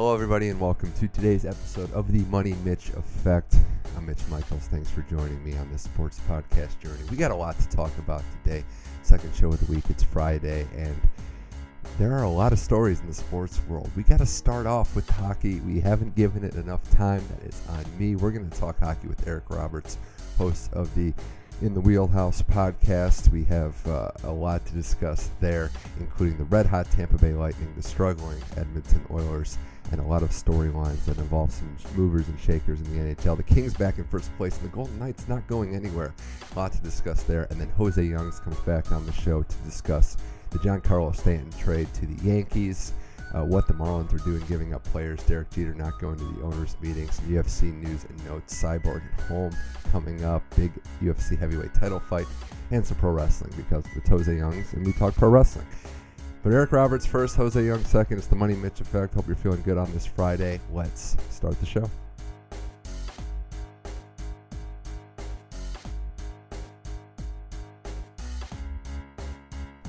Hello, everybody, and welcome to today's episode of the Money Mitch Effect. I'm Mitch Michaels. Thanks for joining me on this sports podcast journey. We got a lot to talk about today. Second show of the week. It's Friday, and there are a lot of stories in the sports world. We got to start off with hockey. We haven't given it enough time. That is on me. We're going to talk hockey with Eric Roberts, host of the in the Wheelhouse podcast. We have uh, a lot to discuss there, including the red hot Tampa Bay Lightning, the struggling Edmonton Oilers, and a lot of storylines that involve some movers and shakers in the NHL. The Kings back in first place, and the Golden Knights not going anywhere. A lot to discuss there. And then Jose Youngs comes back on the show to discuss the Giancarlo Stanton trade to the Yankees uh, what the Marlins are doing, giving up players. Derek Jeter not going to the owners' meeting. Some UFC news and notes. Cyborg at home coming up. Big UFC heavyweight title fight. And some pro wrestling because it's Jose Youngs and we talk pro wrestling. But Eric Roberts first, Jose Young second. It's the Money Mitch effect. Hope you're feeling good on this Friday. Let's start the show.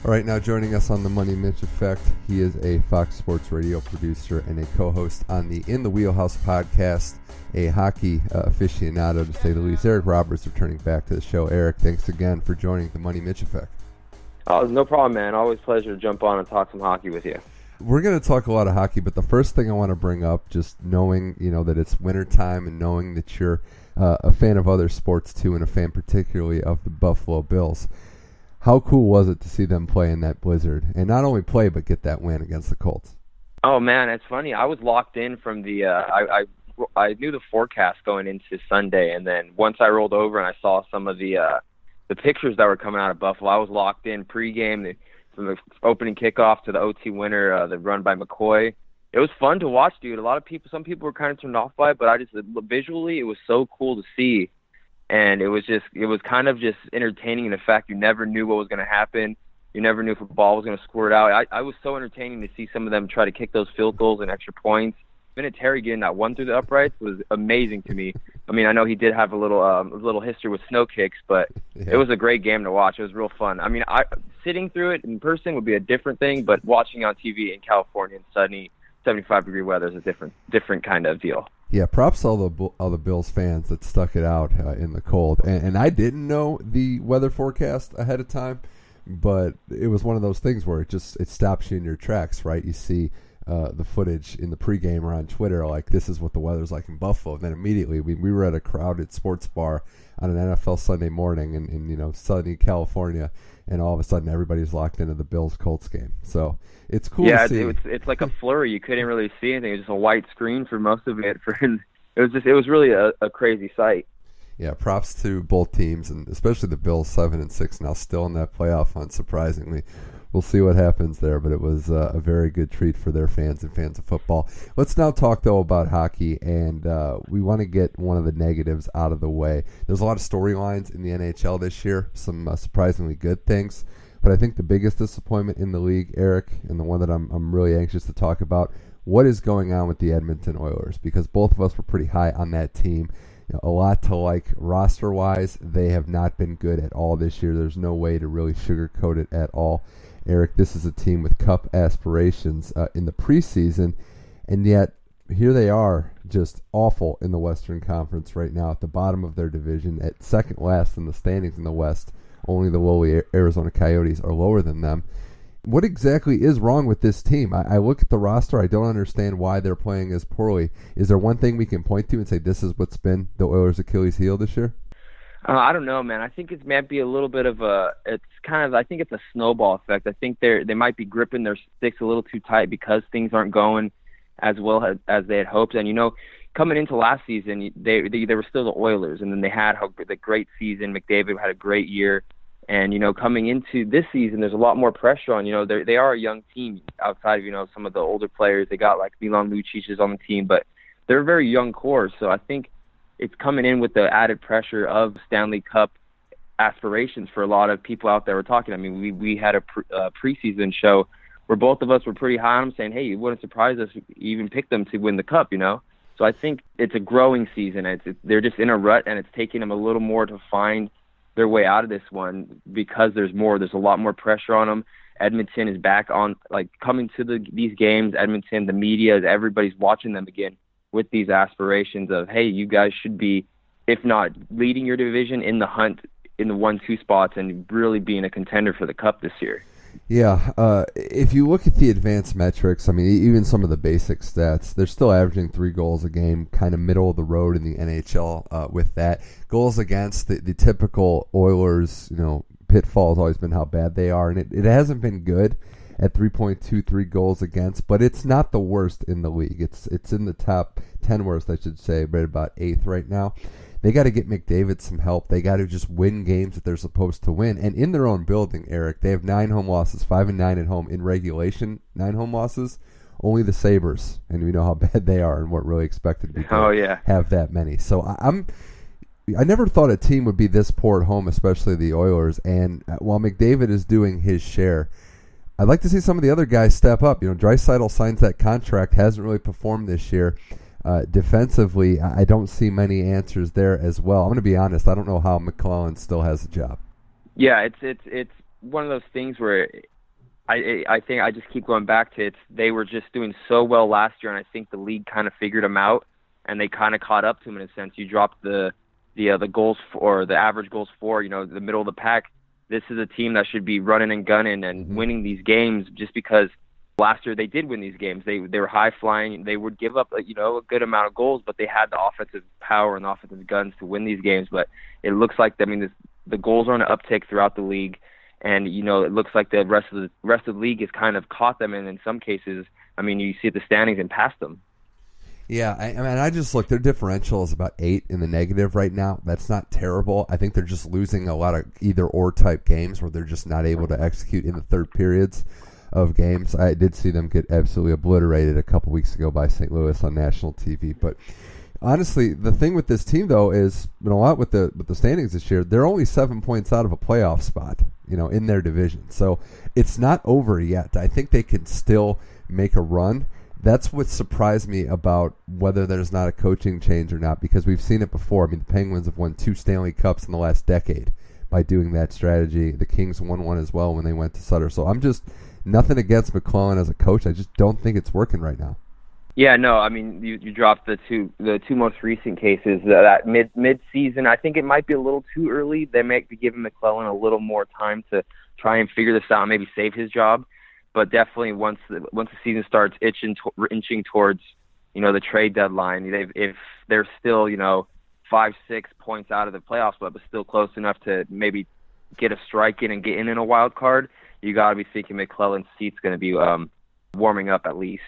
All right, now joining us on the Money Mitch Effect, he is a Fox Sports radio producer and a co-host on the In the Wheelhouse podcast, a hockey uh, aficionado to say the least. Eric Roberts returning back to the show. Eric, thanks again for joining the Money Mitch Effect. Oh, no problem, man. Always pleasure to jump on and talk some hockey with you. We're going to talk a lot of hockey, but the first thing I want to bring up, just knowing you know that it's wintertime and knowing that you're uh, a fan of other sports too, and a fan particularly of the Buffalo Bills how cool was it to see them play in that blizzard and not only play but get that win against the Colts? Oh man, it's funny. I was locked in from the. Uh, I, I I knew the forecast going into Sunday, and then once I rolled over and I saw some of the uh, the pictures that were coming out of Buffalo, I was locked in pregame the, from the opening kickoff to the OT winner, uh, the run by McCoy. It was fun to watch, dude. A lot of people, some people were kind of turned off by it, but I just visually, it was so cool to see and it was just it was kind of just entertaining in the fact you never knew what was going to happen. You never knew if a ball was going to squirt out. I, I was so entertaining to see some of them try to kick those field goals and extra points. Vinatieri getting that one through the uprights was amazing to me. I mean, I know he did have a little um, a little history with snow kicks, but yeah. it was a great game to watch. It was real fun. I mean, I sitting through it in person would be a different thing, but watching on TV in California in sunny 75 degree weather is a different different kind of deal. Yeah, props to all the all the Bills fans that stuck it out uh, in the cold. And, and, I didn't know the weather forecast ahead of time, but it was one of those things where it just it stops you in your tracks, right? You see uh, the footage in the pregame or on Twitter, like this is what the weather's like in Buffalo. And then immediately we we were at a crowded sports bar on an NFL Sunday morning in, in you know sunny California, and all of a sudden everybody's locked into the Bills Colts game. So it's cool. Yeah, it's, it's it's like a flurry. You couldn't really see anything. It was just a white screen for most of it. For it was just it was really a, a crazy sight. Yeah, props to both teams and especially the Bills, seven and six now, still in that playoff hunt. Surprisingly, we'll see what happens there. But it was uh, a very good treat for their fans and fans of football. Let's now talk though about hockey, and uh, we want to get one of the negatives out of the way. There's a lot of storylines in the NHL this year, some uh, surprisingly good things. But I think the biggest disappointment in the league, Eric, and the one that I'm, I'm really anxious to talk about, what is going on with the Edmonton Oilers? Because both of us were pretty high on that team. A lot to like roster wise. They have not been good at all this year. There's no way to really sugarcoat it at all. Eric, this is a team with cup aspirations uh, in the preseason, and yet here they are, just awful in the Western Conference right now at the bottom of their division, at second last in the standings in the West. Only the lowly Arizona Coyotes are lower than them. What exactly is wrong with this team? I, I, look at the roster. I don't understand why they're playing as poorly. Is there one thing we can point to and say this is what's been the Oilers' Achilles heel this year? Uh, I don't know, man. I think it might be a little bit of a. It's kind of. I think it's a snowball effect. I think they're they might be gripping their sticks a little too tight because things aren't going as well as, as they had hoped. And you know, coming into last season, they, they they were still the Oilers, and then they had the great season. McDavid had a great year, and you know, coming into this season, there's a lot more pressure on. You know, they they are a young team outside of you know some of the older players. They got like Milan Lucic is on the team, but they're a very young core. So I think it's coming in with the added pressure of Stanley Cup aspirations for a lot of people out there. We're talking. I mean, we we had a pre, uh, preseason show where both of us were pretty high on them, saying, "Hey, it wouldn't surprise us if even pick them to win the cup." You know. So I think it's a growing season. It's, it's they're just in a rut, and it's taking them a little more to find their way out of this one because there's more. There's a lot more pressure on them, Edmonton is back on, like coming to the these games. Edmonton, the media, everybody's watching them again with these aspirations of, hey, you guys should be, if not leading your division, in the hunt in the one two spots and really being a contender for the cup this year. Yeah, uh, if you look at the advanced metrics, I mean, even some of the basic stats, they're still averaging three goals a game, kind of middle of the road in the NHL uh, with that. Goals against the, the typical Oilers, you know, pitfall has always been how bad they are, and it, it hasn't been good at 3.23 goals against, but it's not the worst in the league. It's it's in the top 10 worst, I should say, right about eighth right now. They got to get McDavid some help. They got to just win games that they're supposed to win, and in their own building, Eric. They have nine home losses, five and nine at home in regulation. Nine home losses. Only the Sabres, and we know how bad they are, and weren't really expected to be. Oh yeah, have that many. So I'm. I never thought a team would be this poor at home, especially the Oilers. And uh, while McDavid is doing his share, I'd like to see some of the other guys step up. You know, Draisaitl signs that contract, hasn't really performed this year. Uh, defensively, I don't see many answers there as well. I'm going to be honest. I don't know how McLellan still has a job. Yeah, it's it's it's one of those things where I I think I just keep going back to it. They were just doing so well last year, and I think the league kind of figured them out, and they kind of caught up to them in a sense. You dropped the the uh, the goals for the average goals for you know the middle of the pack. This is a team that should be running and gunning and mm-hmm. winning these games just because last year they did win these games. They they were high flying. They would give up you know a good amount of goals, but they had the offensive power and the offensive guns to win these games. But it looks like I mean this, the goals are on an uptick throughout the league, and you know it looks like the rest of the rest of the league has kind of caught them, and in some cases, I mean you see the standings and passed them. Yeah, I, I mean, I just look. Their differential is about eight in the negative right now. That's not terrible. I think they're just losing a lot of either or type games where they're just not able to execute in the third periods of games. I did see them get absolutely obliterated a couple weeks ago by St. Louis on national TV. But honestly, the thing with this team though is know a lot with the with the standings this year. They're only seven points out of a playoff spot, you know, in their division. So it's not over yet. I think they can still make a run. That's what surprised me about whether there's not a coaching change or not, because we've seen it before. I mean, the Penguins have won two Stanley Cups in the last decade by doing that strategy. The Kings won one as well when they went to Sutter. So I'm just nothing against McLellan as a coach. I just don't think it's working right now. Yeah, no, I mean you you dropped the two the two most recent cases uh, that mid mid season. I think it might be a little too early. They might be giving McLellan a little more time to try and figure this out, and maybe save his job. But definitely once the, once the season starts itching to, inching towards you know the trade deadline, they if they're still you know five six points out of the playoffs, but still close enough to maybe get a strike in and get in in a wild card you got to be thinking McLellan's seat's going to be um, warming up at least.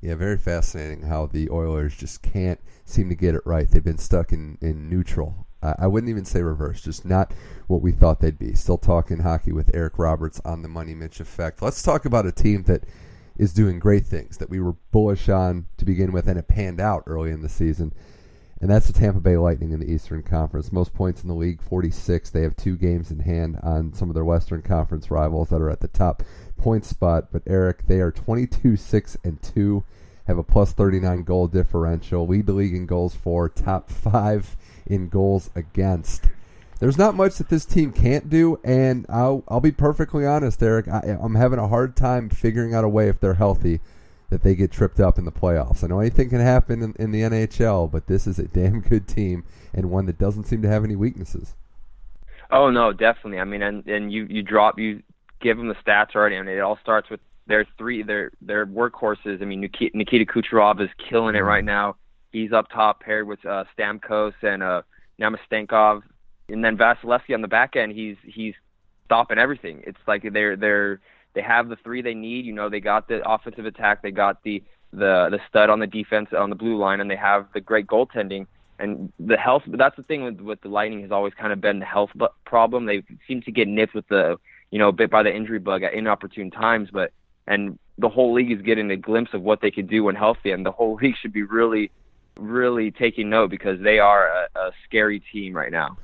Yeah, very fascinating how the Oilers just can't seem to get it right. They've been stuck in, in neutral. I, wouldn't even say reverse, just not what we thought they'd be. Still talking hockey with Eric Roberts on the Money Mitch Effect. Let's talk about a team that is doing great things that we were bullish on to begin with, and it panned out early in the season and that's the Tampa Bay Lightning in the Eastern Conference. Most points in the league, 46. They have two games in hand on some of their Western Conference rivals that are at the top point spot. But Eric, they are 22 6 and 2, have a plus 39 goal differential, lead the league in goals for, top five in goals against. There's not much that this team can't do, and I'll, I'll be perfectly honest, Eric. I, I'm having a hard time figuring out a way if they're healthy that they get tripped up in the playoffs. I know anything can happen in, in the NHL, but this is a damn good team and one that doesn't seem to have any weaknesses. Oh no, definitely. I mean, and and you you drop you give them the stats already. I mean, it all starts with their three their their workhorses. I mean, Nikita, Nikita Kucherov is killing it mm-hmm. right now. He's up top paired with uh, Stamkos and uh, Namestnikov, and then Vasilevskiy on the back end. He's he's stopping everything. It's like they're they're they have the three they need. You know, they got the offensive attack, they got the the the stud on the defense on the blue line, and they have the great goaltending and the health. But that's the thing with with the Lightning has always kind of been the health problem. They seem to get nipped with the you know bit by the injury bug at inopportune times, but and the whole league is getting a glimpse of what they could do when healthy, and the whole league should be really really taking note because they are a, a scary team right now.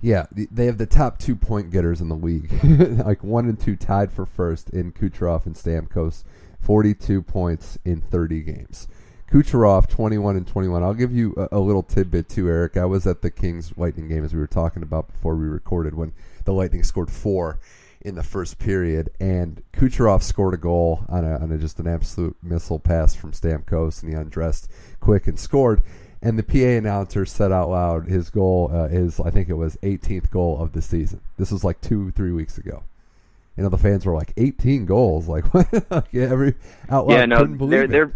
Yeah, they have the top two point getters in the league, like one and two tied for first in Kucherov and Stamkos, 42 points in 30 games. Kucherov, 21 and 21. I'll give you a, a, little tidbit too, Eric. I was at the Kings Lightning game as we were talking about before we recorded when the Lightning scored four in the first period, and Kucherov scored a goal on a, on a, just an absolute missile pass from Stamkos, and he undressed Quick and scored. And the PA announcer said out loud his goal uh, is, I think it was 18th goal of the season. This was like two, three weeks ago. You know, the fans were like, 18 goals. Like, yeah, every out loud yeah, no, couldn't believe they're, it. They're,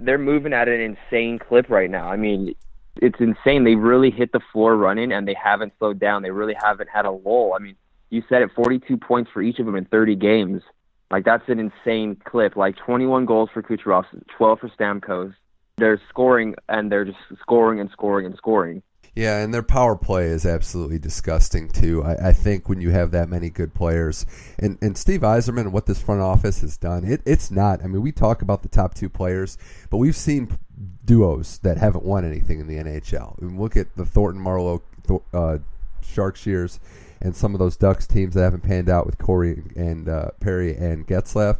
they're moving at an insane clip right now. I mean, it's insane. They really hit the floor running, and they haven't slowed down. They really haven't had a lull. I mean, you said it, 42 points for each of them in 30 games. Like that's an insane clip. Like 21 goals for Kucherov, 12 for Stamkos. They're scoring and they're just scoring and scoring and scoring. Yeah, and their power play is absolutely disgusting too. I, I think when you have that many good players, and, and Steve Yzerman and what this front office has done, it, it's not. I mean, we talk about the top two players, but we've seen duos that haven't won anything in the NHL. look at the Thornton Marleau uh, Sharks years and some of those Ducks teams that haven't panned out with Corey and uh, Perry and Getzlaf.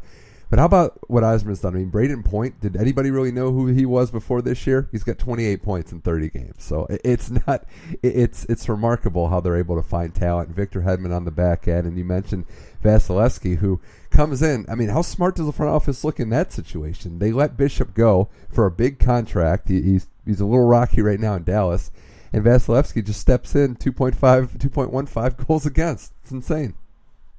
But how about what Yzerman's done? I mean, Brayden Point. Did anybody really know who he was before this year? He's got 28 points in 30 games. So it's not. It's it's remarkable how they're able to find talent. Victor Hedman on the back end, and you mentioned Vasilevskiy, who comes in. I mean, how smart does the front office look in that situation? They let Bishop go for a big contract. He, he's he's a little rocky right now in Dallas and Vasilevskiy just steps in 2.5, 2.15 goals against. It's insane.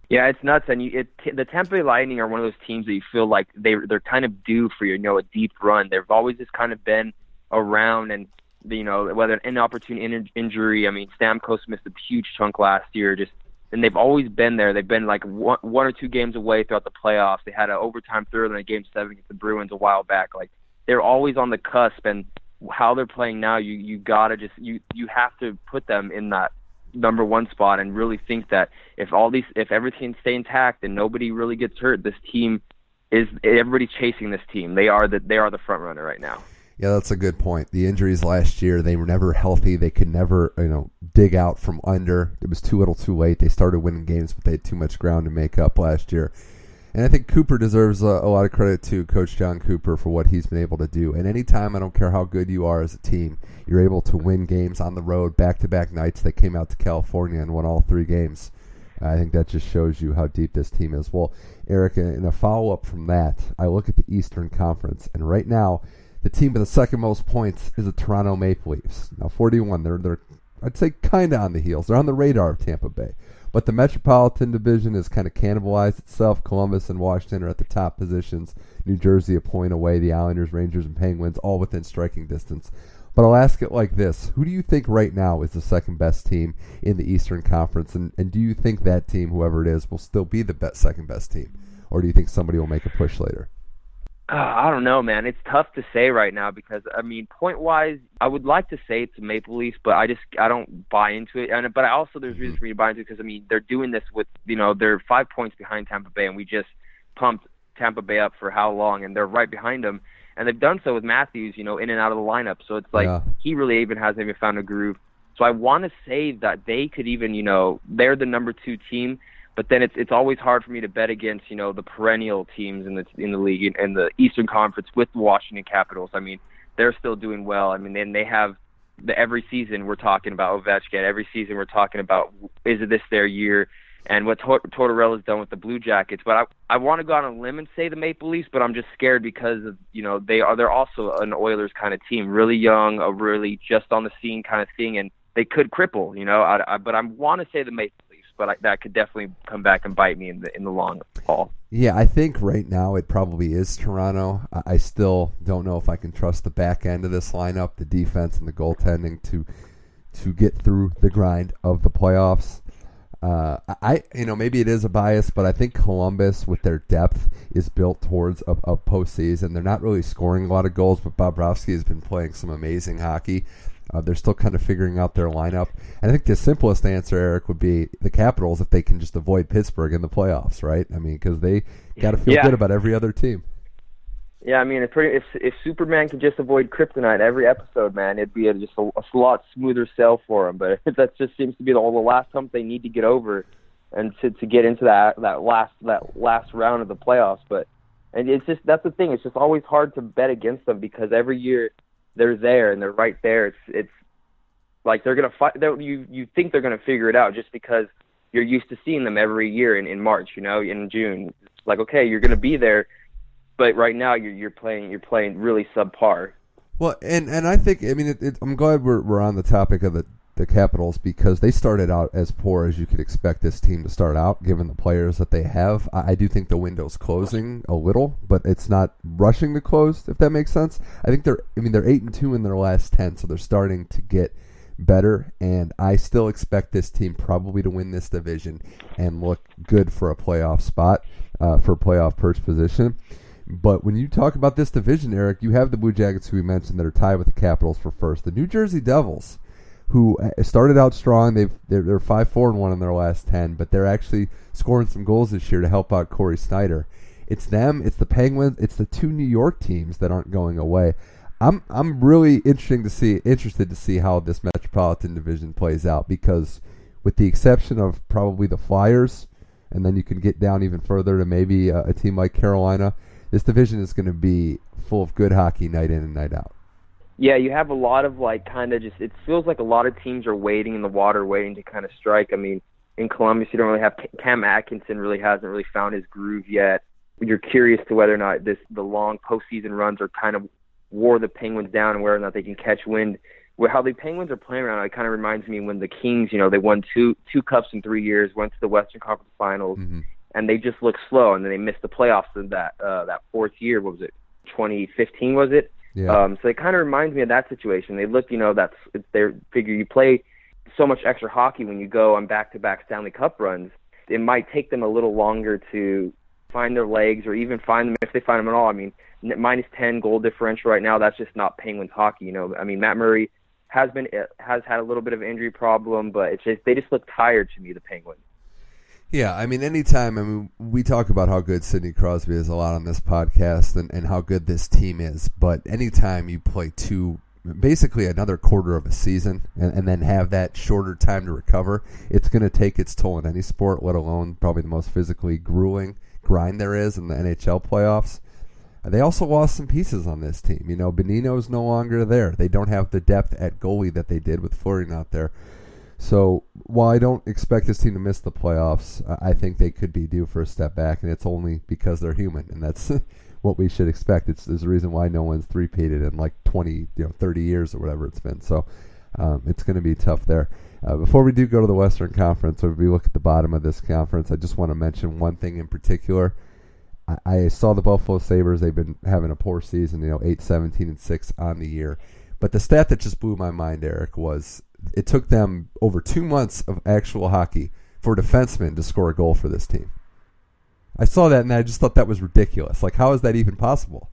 Yeah, it's nuts. And you, it, the Tampa Bay Lightning are one of those teams that you feel like they they're kind of due for you know a deep run. They've always just kind of been around, and you know whether an inopportune in, injury. I mean, Stamkos missed a huge chunk last year. Just and they've always been there. They've been like one, one or two games away throughout the playoffs. They had an overtime third in a game seven against the Bruins a while back. Like they're always on the cusp, and how they're playing now, you you gotta just you you have to put them in that number one spot and really think that if all these if everything stay intact and nobody really gets hurt, this team is everybody's chasing this team. They are the they are the front runner right now. Yeah, that's a good point. The injuries last year, they were never healthy. They could never, you know, dig out from under. It was too little, too late. They started winning games, but they had too much ground to make up last year. And I think Cooper deserves a, a, lot of credit to Coach Jon Cooper for what he's been able to do. And anytime, I don't care how good you are as a team, you're able to win games on the road, back to back nights. They came out to California and won all three games. I think that just shows you how deep this team is. Well, Eric, in a follow up from that, I look at the Eastern Conference, and right now, the team with the second most points is the Toronto Maple Leafs. Now, 41, they're, they're I'd say kind of on the heels. They're on the radar of Tampa Bay. But the Metropolitan Division has kind of cannibalized itself. Columbus and Washington are at the top positions. New Jersey a point away. The Islanders, Rangers, and Penguins all within striking distance. But I'll ask it like this: Who do you think right now is the second best team in the Eastern Conference, and, and do you think that team, whoever it is, will still be the best, second best team, or do you think somebody will make a push later? Uh, I don't know, man. It's tough to say right now because I mean, point wise, I would like to say it's Maple Leafs, but I just I don't buy into it. And but I also there's reasons mm-hmm. for me to buy into it because I mean they're doing this with you know they're five points behind Tampa Bay, and we just pumped Tampa Bay up for how long, and they're right behind them, and they've done so with Matthews, you know, in and out of the lineup. So it's like yeah. he really even hasn't even found a groove. So I want to say that they could even you know they're the number two team but then it's it's always hard for me to bet against you know the perennial teams in the in the league in the Eastern Conference with the Washington Capitals. I mean, they're still doing well. I mean, then they have the every season we're talking about Ovechkin. Every season we're talking about is this their year? And what Tortorella's done with the Blue Jackets, but I I want to go on a limb and say the Maple Leafs, but I'm just scared because of you know they are they're also an Oilers kind of team, really young, a really just on the scene kind of thing, and they could cripple, you know. I, I, but I want to say the Maple but I, that could definitely come back and bite me in the in the long haul. Yeah, I think right now it probably is Toronto. I, still don't know if I can trust the back end of this lineup, the defense and the goaltending to to get through the grind of the playoffs. Uh, I, you know, maybe it is a bias, but I think Columbus, with their depth, is built towards a, a postseason. They're not really scoring a lot of goals, but Bobrovsky has been playing some amazing hockey. Uh, they're still kind of figuring out their lineup. And I think the simplest answer, Eric, would be the Capitals if they can just avoid Pittsburgh in the playoffs, right? I mean, because they got to feel yeah. good about every other team. Yeah, I mean, if if if Superman could just avoid kryptonite every episode, man, it'd be a, just a, a lot smoother sail for him. But that just seems to be the, the last hump they need to get over, and to to get into that that last that last round of the playoffs. But and it's just that's the thing. It's just always hard to bet against them because every year they're there and they're right there. It's it's like they're gonna fight. They're, you you think they're gonna figure it out just because you're used to seeing them every year in, in March, you know, in June. It's like okay, you're to be there, but right now you're you're playing you're playing really subpar. Well, and and I think I mean it, it, I'm glad we're we're on the topic of the the Capitals because they started out as poor as you could expect this team to start out, given the players that they have. I, I do think the window's closing a little, but it's not rushing to close. If that makes sense, I think they're. I mean, they're eight and two in their last ten, so they're starting to get better. And I still expect this team probably to win this division and look good for a playoff spot, uh, for playoff perch position. But when you talk about this division, Eric, you have the Blue Jackets, who we mentioned, that are tied with the Capitals for first. The New Jersey Devils who uh, started out strong. They've they're, they're five four and one in their last ten, but they're actually scoring some goals this year to help out Cory Schneider. It's them. It's the Penguins. It's the two New York teams that aren't going away. I'm I'm really interesting to see interested to see how this Metropolitan Division plays out because, with the exception of probably the Flyers, and then you can get down even further to maybe a, a team like Carolina. This division is going to be full of good hockey night in and night out yeah, you have a lot of like kind of just it feels like a lot of teams are waiting in the water, waiting to kind of strike. I mean, in Columbus, you don't really have Cam Atkinson really hasn't really found his groove yet. You're curious to whether or not this the long postseason runs are kind of wore the Penguins down and whether or not they can catch wind. Where how the Penguins are playing around, it kind of reminds me when the Kings, you know, they won two two cups in three years, went to the Western Conference Finals, mm-hmm. and they just look slow, and then they missed the playoffs in that uh, that fourth year. What was it? 2015 was it? Yeah. Um, so it kind of reminds me of that situation. They look, you know, that's they figure you play so much extra hockey when you go on back-to-back Stanley Cup runs. It might take them a little longer to find their legs or even find them if they find them at all. I mean, minus 10 goal differential right now. That's just not Penguins hockey. You know, I mean, Matt Murray has been has had a little bit of injury problem, but it's just they just look tired to me, the Penguins. Yeah, I mean, anytime, I mean, we talk about how good Sidney Crosby is a lot on this podcast and, and how good this team is, but anytime you play two, basically another quarter of a season and, and then have that shorter time to recover, it's going to take its toll in any sport, let alone probably the most physically grueling grind there is in the NHL playoffs. They also lost some pieces on this team. You know, Bonino's no longer there. They don't have the depth at goalie that they did with Fleury out there. So while I don't expect this team to miss the playoffs, I think they could be due for a step back, and it's only because they're human, and that's what we should expect. It's there's a reason why no one's three-peated in like 20, you know, 30 years or whatever it's been. So um, it's going to be tough there. Uh, before we do go to the Western Conference, or if we look at the bottom of this conference, I just want to mention one thing in particular. I, I saw the Buffalo Sabres; they've been having a poor season, you know, 8, 17, and six on the year. But the stat that just blew my mind, Eric, was it took them over two months of actual hockey for defensemen to score a goal for this team. I saw that and I just thought that was ridiculous. Like, how is that even possible?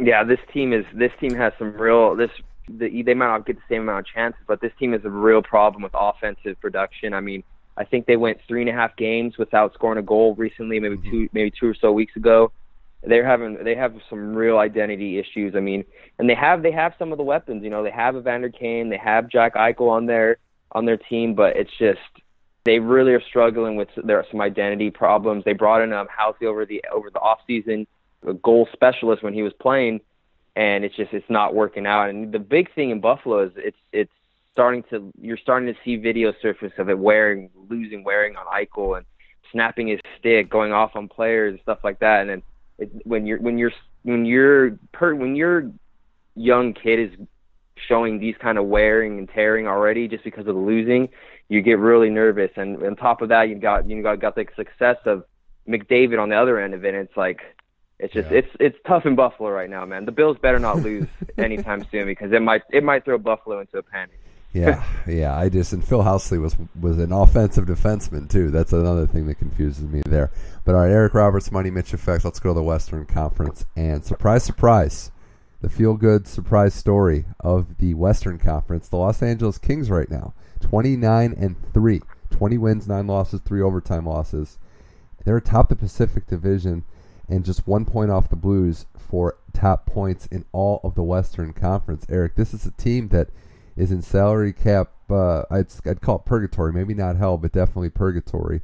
Yeah, this team is this team has some real this the, they might not get the same amount of chances, but this team is a real problem with offensive production. I mean, I think they went three and a half games without scoring a goal recently, maybe mm-hmm. two maybe two or so weeks ago they're having they have some real identity issues. I mean, and they have they have some of the weapons. You know, they have Evander Kane, they have Jack Eichel on their on their team, but it's just they really are struggling with there are some identity problems. They brought in um Housley over the over the off season, a goal specialist when he was playing, and it's just it's not working out. And the big thing in Buffalo is it's it's starting to you're starting to see video surface of it wearing losing wearing on Eichel and snapping his stick, going off on players and stuff like that, and then it, when you're when you're when you're per, when your young kid is showing these kind of wearing and tearing already just because of the losing, you get really nervous. And on top of that, you've got you got got the success of McDavid on the other end of it. And it's like it's just yeah. it's it's tough in Buffalo right now, man. The Bills better not lose anytime soon because it might it might throw Buffalo into a panic. Yeah, yeah. I just and Phil Housley was was an offensive defenseman too. That's another thing that confuses me there. But all right, Eric Roberts, Money Mitch effect. Let's go to the Western Conference and surprise, surprise, the feel good surprise story of the Western Conference. The Los Angeles Kings right now, twenty nine and three, twenty wins, nine losses, three overtime losses. They're atop the Pacific Division and just one point off the Blues for top points in all of the Western Conference. Eric, this is a team that is in salary cap. Uh, I'd, I'd call it purgatory, maybe not hell, but definitely purgatory.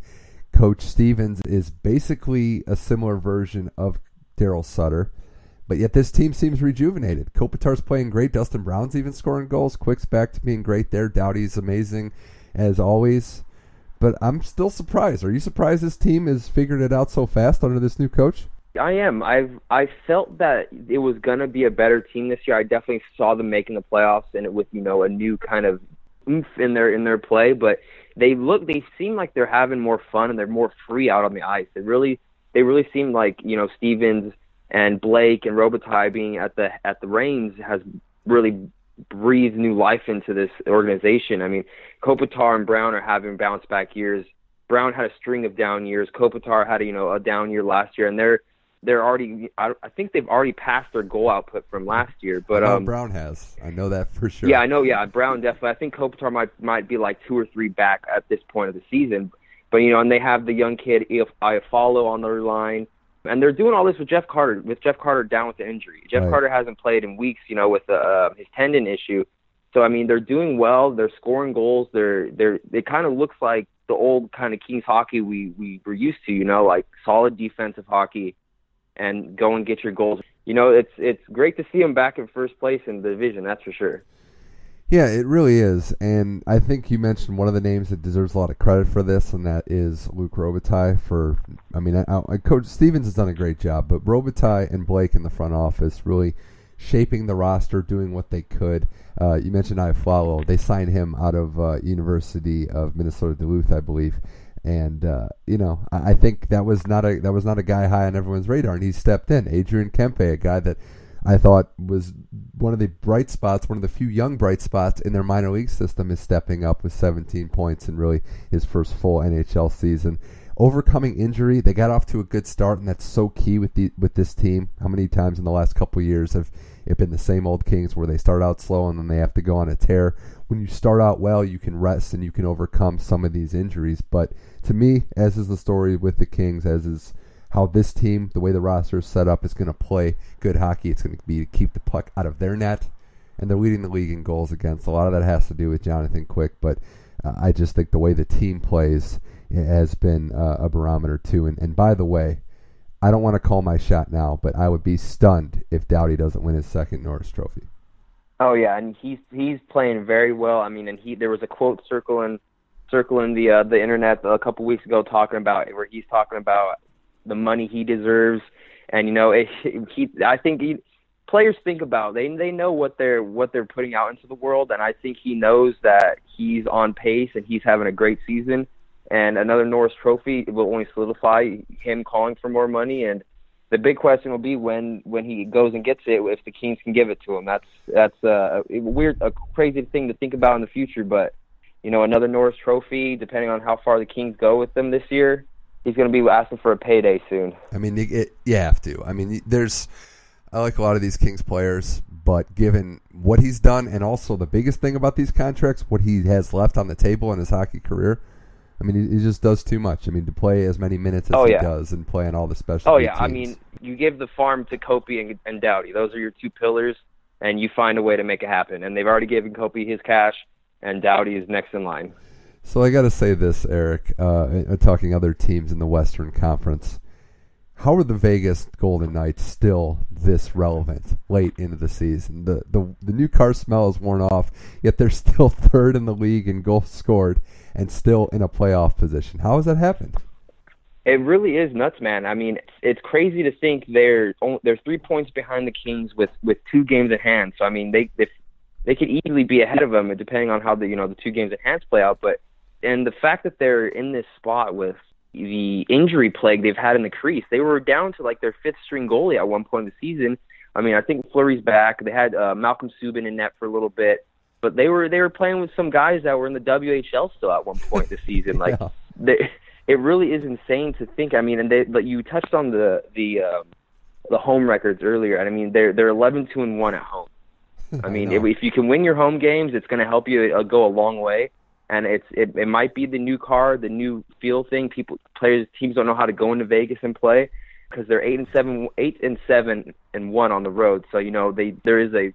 Coach Stevens is basically a similar version of Darryl Sutter, but yet this team seems rejuvenated. Kopitar's playing great. Dustin Brown's even scoring goals. Quick's back to being great there. Doughty's amazing as always. but I'm still surprised. Are you surprised this team has figured it out so fast under this new coach? I am. I've I felt that it was gonna be a better team this year. I definitely saw them making the playoffs and it with you know a new kind of oomph in their in their play. But they look, they seem like they're having more fun and they're more free out on the ice. They really, they really seem like you know Stevens and Blake and Robitaille being at the at the reins has really breathed new life into this organization. I mean, Kopitar and Brown are having bounce back years. Brown had a string of down years. Kopitar had a, you know a down year last year, and they're they're already. I, I think they've already passed their goal output from last year. But um, Brown has. I know that for sure. Yeah, I know. Yeah, Brown definitely. I think Kopitar might might be like two or three back at this point of the season. But you know, and they have the young kid Iafallo on their line, and they're doing all this with Jeff Carter. With Jeff Carter down with the injury, Jeff right. Carter hasn't played in weeks. You know, with uh, his tendon issue. So I mean, they're doing well. They're scoring goals. They're they're it kind of looks like the old kind of Kings hockey we we were used to. You know, like solid defensive hockey and go and get your goals. You know, it's it's great to see them back in first place in the division. That's for sure. Yeah, it really is, and I think you mentioned one of the names that deserves a lot of credit for this, and that is Luc Robitaille. For I mean, I, I, Coach Stevens has done a great job, but Robitaille and Blake in the front office really shaping the roster, doing what they could. Uh, you mentioned I Iafallo; they signed him out of uh, University of Minnesota Duluth, I believe, and uh, you know, I, I, think that was not a that was not a guy high on everyone's radar, and he stepped in. Adrian Kempe, a guy that I thought was one of the bright spots, one of the few young bright spots in their minor league system, is stepping up with 17 points in really his first full NHL season. Overcoming injury, they got off to a good start, and that's so key with the with this team. How many times in the last couple years have it been the same old Kings where they start out slow and then they have to go on a tear? When you start out well, you can rest and you can overcome some of these injuries, but to me, as is the story with the Kings, as is how this team, the way the roster is set up, is going to play good hockey. It's going to be to keep the puck out of their net, and they're leading the league in goals against. A lot of that has to do with Jonathan Quick, but uh, I just think the way the team plays has been uh, a barometer too. And, and by the way, I don't want to call my shot now, but I would be stunned if Doughty doesn't win his second Norris Trophy. Oh yeah, and he's he's playing very well. I mean, and he there was a quote circling circling the uh, the internet a couple weeks ago talking about where he's talking about the money he deserves, and you know it, he I think he, players think about they they know what they're what they're putting out into the world, and I think he knows that he's on pace and he's having a great season, and another Norris Trophy will only solidify him calling for more money and. The big question will be when when he goes and gets it, if the Kings can give it to him. That's that's uh, a weird, a crazy thing to think about in the future. But you know, another Norris Trophy, depending on how far the Kings go with them this year. He's going to be asking for a payday soon. I mean, it, you have to. I mean, there's. I like a lot of these Kings players, but given what he's done, and also the biggest thing about these contracts, what he has left on the table in his hockey career, I mean, he, he just does too much. I mean, to play as many minutes as oh, he does and play on all the special. Oh yeah, teams. I mean, you give the farm to Kopi and, and Doughty. Those are your two pillars, and you find a way to make it happen. And they've already given Kopi his cash and Doughty is next in line. So I got to say this, Eric. Uh, uh, talking other teams in the Western Conference, how are the Vegas Golden Knights still this relevant late into the season? The the the new car smell is worn off, yet they're still third in the league in goals scored and still in a playoff position. How has that happened? It really is nuts, man. I mean, it's, it's crazy to think they're only, they're three points behind the Kings with with two games at hand. So I mean, they they they could easily be ahead of them, depending on how the you know the two games at hand play out. But and the fact that they're in this spot with the injury plague they've had in the crease, they were down to like their fifth string goalie at one point in the season. I mean, I think Fleury's back. They had uh, Malcolm Subban in net for a little bit, but they were they were playing with some guys that were in the WHL still at one point this season. Like yeah. they, it really is insane to think. I mean, and they but you touched on the the um, the home records earlier, and I mean they're they're eleven two and one at home. I mean, I if, if you can win your home games, it's going to help you uh, go a long way. And it's it, it might be the new car, the new feel thing. People, players, teams don't know how to go into Vegas and play because they're eight and seven, eight and seven and one on the road. So you know they there is a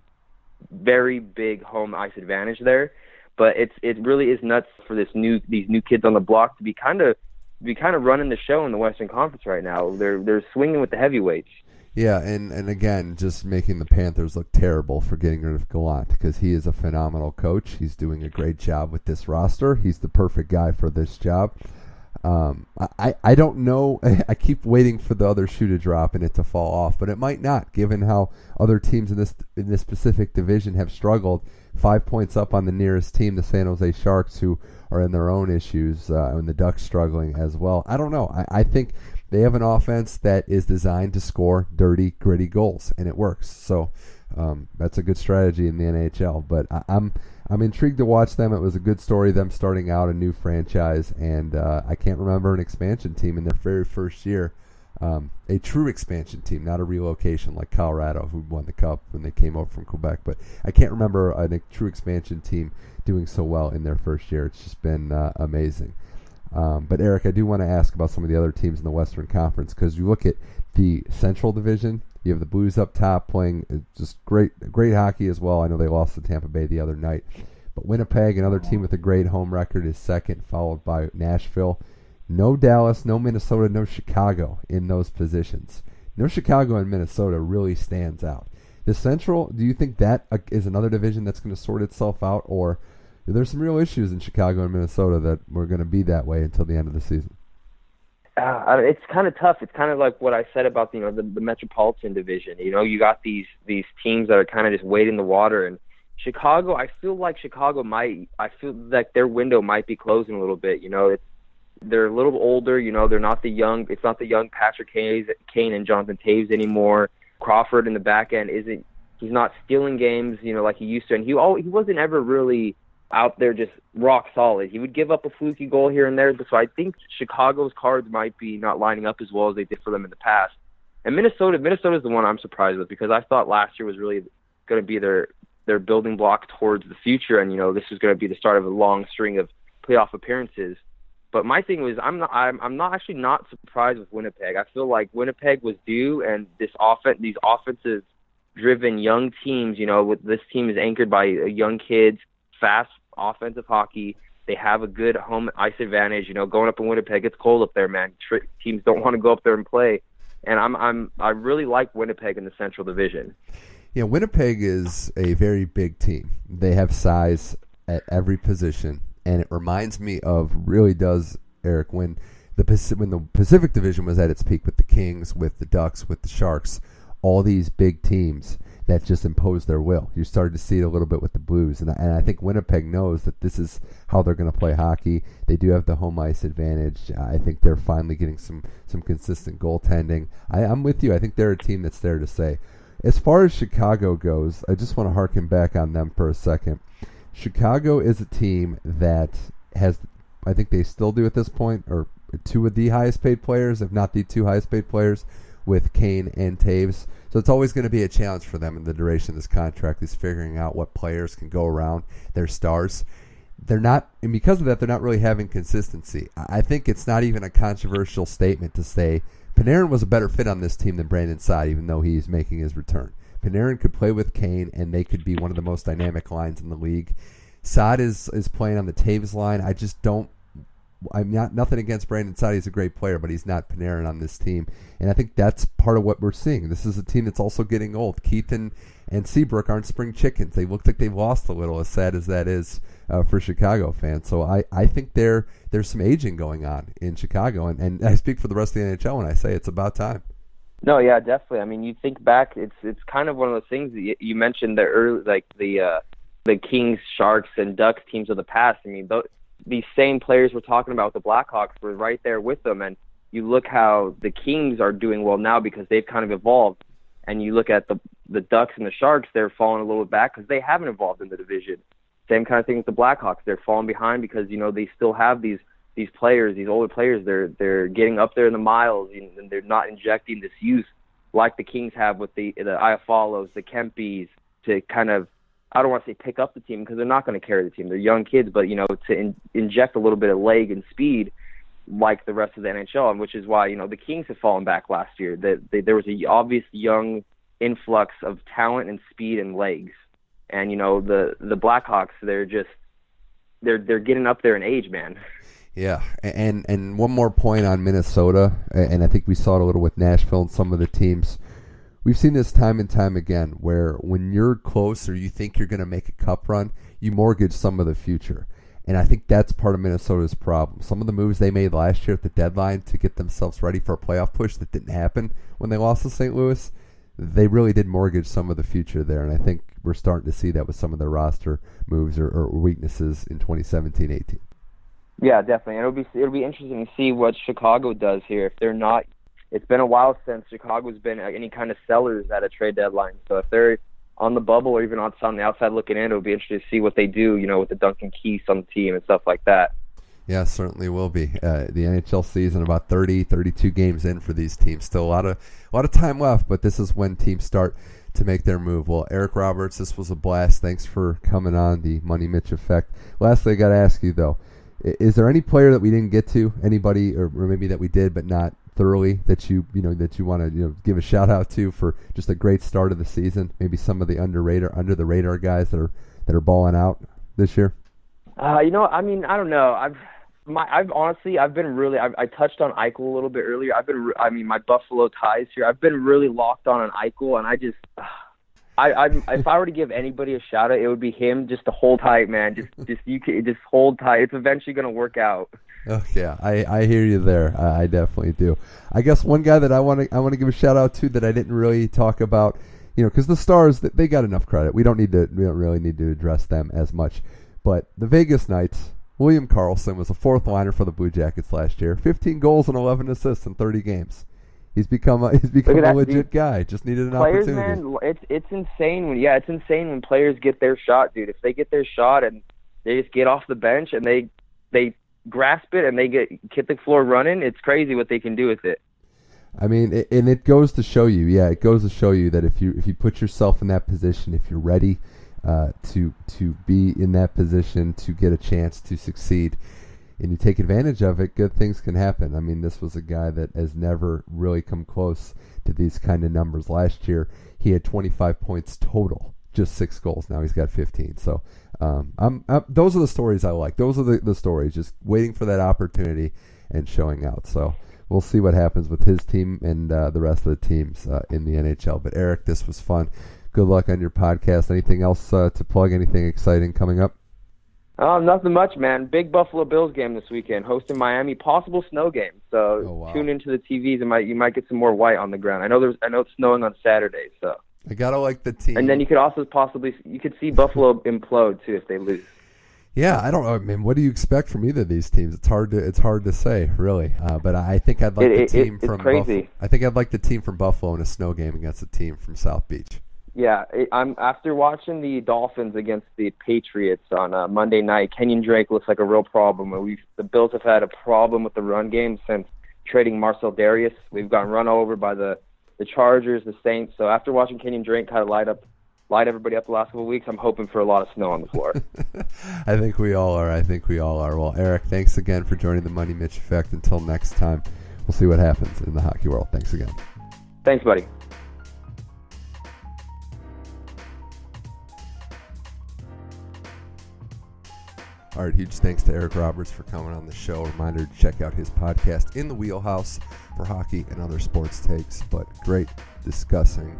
very big home ice advantage there. But it's it really is nuts for this new these new kids on the block to be kind of be kind of running the show in the Western Conference right now. They're they're swinging with the heavyweights. Yeah, and, and again, just making the Panthers look terrible for getting rid of Gallant because he is a phenomenal coach. He's doing a great job with this roster. He's the perfect guy for this job. Um, I, I don't know. I keep waiting for the other shoe to drop and it to fall off, but it might not, given how other teams in this in this specific division have struggled. Five points up on the nearest team, the San Jose Sharks, who are in their own issues, uh, and the Ducks struggling as well. I don't know. I, I think they have an offense that is designed to score dirty, gritty goals, and it works. So um, that's a good strategy in the NHL. But I, I'm I'm intrigued to watch them. It was a good story, them starting out a new franchise, and uh, I can't remember an expansion team in their very first year. Um, a true expansion team, not a relocation like Colorado, who won the cup when they came over from Quebec. But I can't remember a, a true expansion team doing so well in their first year. It's just been uh, amazing. Um, but Eric, I do want to ask about some of the other teams in the Western Conference because you look at the Central Division. You have the Blues up top playing uh, just great, great hockey as well. I know they lost to Tampa Bay the other night, but Winnipeg, another team with a great home record, is second, followed by Nashville. No Dallas, no Minnesota, no Chicago in those positions. No Chicago and Minnesota really stands out. The Central, do you think that uh, another division that's going to sort itself out, or there's some real issues in Chicago and Minnesota that we're going to be that way until the end of the season. Uh, it's kind of tough. It's kind of like what I said about you know the, the Metropolitan Division. You know, you got these these teams that are kind of just wading the water, and Chicago. I feel like Chicago might. I feel like their window might be closing a little bit. You know, it's they're a little older. You know, they're not the young. It's not the young Patrick Kane, Kane and Jonathan Toews anymore. Crawford in the back end isn't. He's not stealing games. You know, like he used to, and he all he wasn't ever really out there just rock solid. He would give up a fluky goal here and there, so I think Chicago's cards might be not lining up as well as they did for them in the past. And Minnesota, Minnesota is the one I'm surprised with because I thought last year was really going to be their their building block towards the future, and you know this was going to be the start of a long string of playoff appearances. But my thing was, I'm not, I'm, I'm not actually not surprised with Winnipeg. I feel like Winnipeg was due, and this offense, these offensive driven young teams, you know, with this team is anchored by young kids, fast offensive hockey. They have a good home ice advantage. You know, going up in Winnipeg, it's cold up there, man. Tr- teams don't want to go up there and play. And I'm I'm I really like Winnipeg in the Central Division. Yeah, Winnipeg is a very big team. They have size at every position, and it reminds me of really does Eric when the when the Pacific Division was at its peak with the Kings, with the Ducks, with the Sharks, all these big teams that just impose their will. You started to see it a little bit with the Blues, and I, and I think Winnipeg knows that this is how they're going to play hockey. They do have the home ice advantage. I think they're finally getting some some consistent goaltending. I, I'm with you. I think they're a team that's there to say. As far as Chicago goes, I just want to harken back on them for a second. Chicago is a team that has, I think they still do at this point, or two of the highest paid players, if not the two highest paid players, with Kane and Toews. So it's always going to be a challenge for them in the duration of this contract is figuring out what players can go around their stars. They're not, and because of that, they're not really having consistency. I think it's not even a controversial statement to say Panarin was a better fit on this team than Brandon Saad, even though he's making his return. Panarin could play with Kane, and they could be one of the most dynamic lines in the league. Saad is is playing on the Toews line. I just don't I'm not nothing against Brandon Saad. He's a great player, but he's not Panarin on this team. And I think that's part of what we're seeing. This is a team that's also getting old. Keith and, Seabrook aren't spring chickens. They look like they've lost a little, as sad as that is uh, for Chicago fans. So I, I think there there's some aging going on in Chicago. And, and I speak for the rest of the NHL when I say it's about time. No, yeah, definitely. I mean, you think back, it's it's kind of one of those things that you, you mentioned the early, like the uh, the Kings, Sharks, and Ducks teams of the past. I mean, those, these same players we're talking about the Blackhawks were right there with them. And you look how the Kings are doing well now because they've kind of evolved. And you look at the the Ducks and the Sharks, they're falling a little bit back because they haven't evolved in the division. Same kind of thing with the Blackhawks. They're falling behind because you know they still have these these players, these older players. They're they're getting up there in the miles and they're not injecting this youth like the Kings have with the the Iafallos, the Kempes to kind of I don't want to say pick up the team because they're not going to carry the team. They're young kids, but you know, to in, inject a little bit of leg and speed like the rest of the NHL, and which is why you know the Kings have fallen back last year. That they, there was a obvious young influx of talent and speed and legs, and you know the the Blackhawks they're just they're they're getting up there in age, man. Yeah, and and one more point on Minnesota, and I think we saw it a little with Nashville and some of the teams we've seen this time and time again where when you're close or you think you're going to make a cup run, you mortgage some of the future. And I think that's part of Minnesota's problem. Some of the moves they made last year at the deadline to get themselves ready for a playoff push that didn't happen when they lost to St. Louis, they really did mortgage some of the future there. And I think we're starting to see that with some of their roster moves or, or weaknesses in 2017-18. Yeah, definitely. And it'll be it'll be interesting to see what Chicago does here. If they're not, it's been a while since Chicago's been any kind of sellers at a trade deadline. So if they're on the bubble or even on, the outside looking in, it'll be interesting to see what they do. You know, with the Duncan Keith on the team and stuff like that. Yeah, certainly will be. Uh, the NHL season about 30, 32 games in for these teams. Still a lot of a lot of time left, but this is when teams start to make their move. Well, Eric Roberts, this was a blast. Thanks for coming on the Money Mitch Effect. Lastly, I got to ask you though, is there any player that we didn't get to? Anybody, or maybe that we did but not thoroughly that you you know that you want to you know give a shout out to for just a great start of the season? Maybe some of the under radar under the radar guys that are that are balling out this year. Uh, you know, I mean, I don't know. I've my I've honestly I've been really I've, I touched on Eichel a little bit earlier. I've been I mean my Buffalo ties here. I've been really locked on an Eichel, and I just. Uh, I, I if I were to give anybody a shout out, it would be him. Just to hold tight, man. Just just you can just hold tight. It's eventually gonna work out. Oh yeah, I, I hear you there. I, I definitely do. I guess one guy that I want to I want to give a shout out to that I didn't really talk about, you know, because the Stars they got enough credit. We don't need to we don't really need to address them as much. But the Vegas Knights, William Karlsson was a fourth liner for the Blue Jackets last year. 15 goals and 11 assists in 30 games. He's become a, he's become a legit dude. guy. Just needed an players, opportunity. man, it's it's insane when yeah, it's insane when players get their shot, dude. If they get their shot and they just get off the bench and they they grasp it and they get hit the floor running, it's crazy what they can do with it. I mean, it, and it goes to show you, yeah, it goes to show you that if you if you put yourself in that position, if you're ready uh, to to be in that position to get a chance to succeed, and you take advantage of it, good things can happen. I mean, this was a guy that has never really come close to these kind of numbers. Last year, he had 25 points total, just six goals. Now he's got 15. So, um, I'm, I'm, those are the stories I like. Those are the, the stories, just waiting for that opportunity and showing out. So, we'll see what happens with his team and uh, the rest of the teams uh, in the NHL. But, Eric, this was fun. Good luck on your podcast. Anything else uh, to plug? Anything exciting coming up? Oh, nothing much, man. Big Buffalo Bills game this weekend, hosting Miami. Possible snow game, so oh, wow. tune into the TVs and might you might get some more white on the ground. I know there's I know it's snowing on Saturday, so. I gotta like the team. And then you could also possibly you could see Buffalo implode too if they lose. Yeah, I don't know. I mean, what do you expect from either of these teams? It's hard to it's hard to say, really. Uh, but I think I'd like it, the team it, from crazy. Buffalo. I think I'd like the team from Buffalo in a snow game against a team from South Beach. Yeah, I'm after watching the Dolphins against the Patriots on uh, Monday night. Kenyan Drake looks like a real problem. We the Bills have had a problem with the run game since trading Marcell Dareus. We've gotten run over by the the Chargers, the Saints. So after watching Kenyan Drake kind of light up light everybody up the last couple of weeks, I'm hoping for a lot of snow on the floor. I think we all are. I think we all are. Well, Eric, thanks again for joining the Money Mitch Effect. Until next time, we'll see what happens in the hockey world. Thanks again. Thanks, buddy. All right, huge thanks to Eric Roberts for coming on the show. Reminder to check out his podcast, In the Wheelhouse, for hockey and other sports takes. But great discussing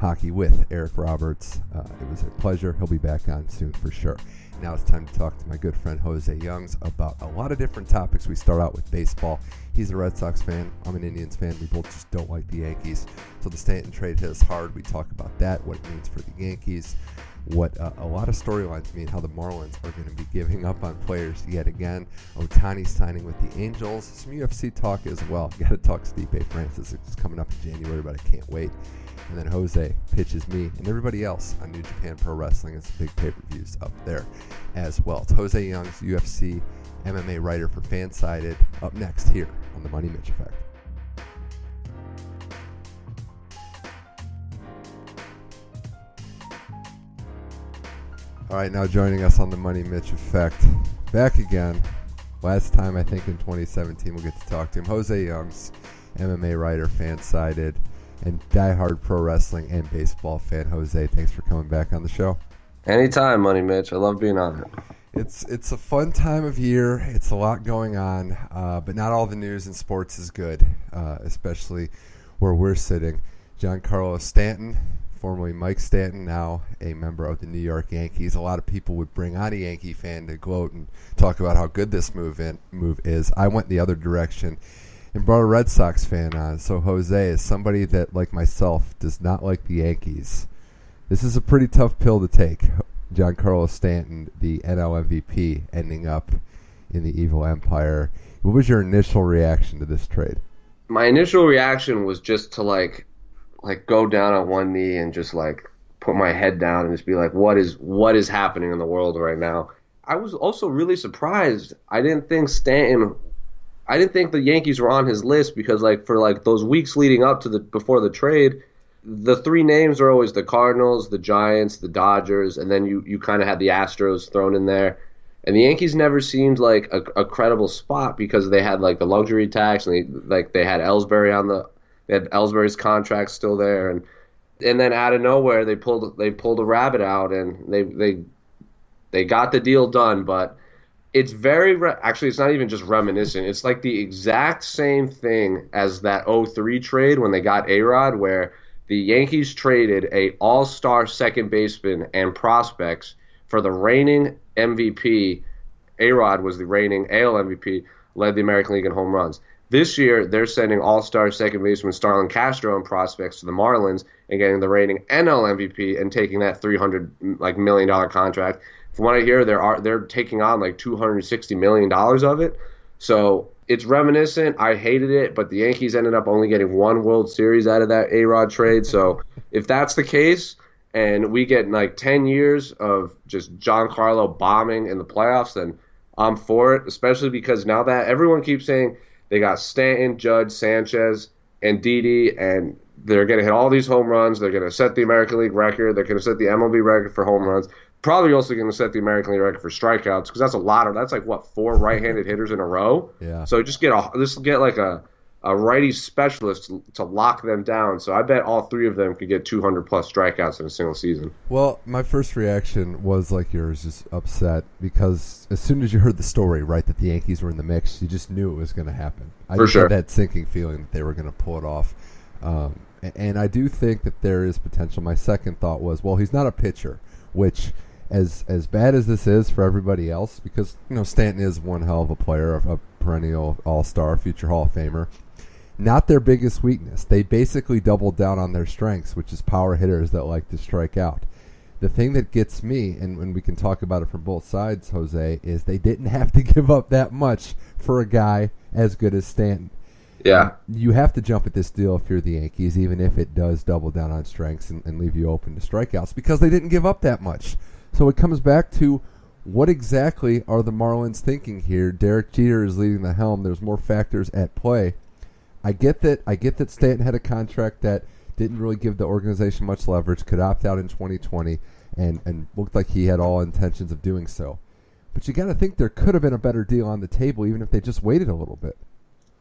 hockey with Eric Roberts. Uh, it was a pleasure. He'll be back on soon for sure. Now it's time to talk to my good friend Jose Youngs about a lot of different topics. We start out with baseball. He's a Red Sox fan. I'm an Indians fan. We both just don't like the Yankees. So the Stanton trade hit us hard. We talk about that, what it means for the Yankees what uh, a lot of storylines mean, how the Marlins are going to be giving up on players yet again. Ohtani signing with the Angels, some UFC talk as well. Got to talk Stipe Francis. It's coming up in January, but I can't wait. And then Jose pitches me and everybody else on New Japan Pro Wrestling. It's big pay-per-views up there as well. It's Jose Youngs, UFC MMA writer for Fansided, up next here on the Money Mitch Effect. All right, now joining us on the Money Mitch Effect, back again. Last time, I think in 2017, we'll get to talk to him. Jose Youngs, MMA writer, Fansided, and diehard pro wrestling and baseball fan. Jose, thanks for coming back on the show. Anytime, Money Mitch. I love being on it. It's it's a fun time of year. It's a lot going on, uh, but not all the news in sports is good, uh, especially where we're sitting. Giancarlo Stanton, formerly Mike Stanton, now a member of the New York Yankees. A lot of people would bring on a Yankee fan to gloat and talk about how good this move in, move is. I went the other direction and brought a Red Sox fan on. So Jose is somebody that, like myself, does not like the Yankees. This is a pretty tough pill to take. Giancarlo Stanton, the NL MVP, ending up in the evil empire. What was your initial reaction to this trade? My initial reaction was just to like like go down on one knee and just like put my head down and just be like what is what is happening in the world right now. I was also really surprised. I didn't think Stanton I didn't think the Yankees were on his list because like for like those weeks leading up to the before the trade, the three names are always the Cardinals, the Giants, the Dodgers, and then you you kind of had the Astros thrown in there. And the Yankees never seemed like a, a credible spot because they had like the luxury tax and they like they had Ellsbury on the they had Ellsbury's contract still there and and then out of nowhere they pulled they pulled a rabbit out and they they they got the deal done but it's very re- actually it's not even just reminiscent it's like the exact same thing as that 03 trade when they got A-Rod where the Yankees traded a all-star second baseman and prospects for the reigning MVP. A Rod was the reigning AL MVP, led the American League in home runs. This year, they're sending All Star second baseman Starlin Castro and prospects to the Marlins and getting the reigning NL MVP and taking that 300 like million contract. From what I hear, they're they're taking on like 260 million dollars of it. So it's reminiscent. I hated it, but the Yankees ended up only getting one World Series out of that A Rod trade. So if that's the case, and we get like 10 years of just Giancarlo bombing in the playoffs, then I'm for it, especially because now that everyone keeps saying they got Stanton, Judge, Sanchez, and Didi, and they're going to hit all these home runs. They're going to set the American League record. They're going to set the MLB record for home runs. Probably also going to set the American League record for strikeouts because that's a lot of that's like what four right-handed hitters in a row. Yeah. So just get a just get like a a righty specialist to, to, lock them down. So I bet all three of them could get 200 plus strikeouts in a single season. Well, my first reaction was like yours, just upset because as soon as you heard the story, right, that the Yankees were in the mix, you just knew it was going to happen. I For just sure. had that sinking feeling that they were going to pull it off. Um, and I do think that there is potential. My second thought was, well, he's not a pitcher, which as as bad as this is for everybody else, because you know Stanton is one hell of a player, a perennial All Star, future Hall of Famer not their biggest weakness. They basically doubled down on their strengths, which is power hitters that like to strike out. The thing that gets me, and when we can talk about it from both sides, Jose, is they didn't have to give up that much for a guy as good as Stanton. Yeah. You have to jump at this deal if you're the Yankees, even if it does double down on strengths and, and leave you open to strikeouts, because they didn't give up that much. So it comes back to what exactly are the Marlins thinking here? Derek Jeter is leading the helm. There's more factors at play. I get that. I get that Stanton had a contract that didn't really give the organization much leverage. Could opt out in 2020, and and looked like he had all intentions of doing so. But you got to think there could have been a better deal on the table, even if they just waited a little bit.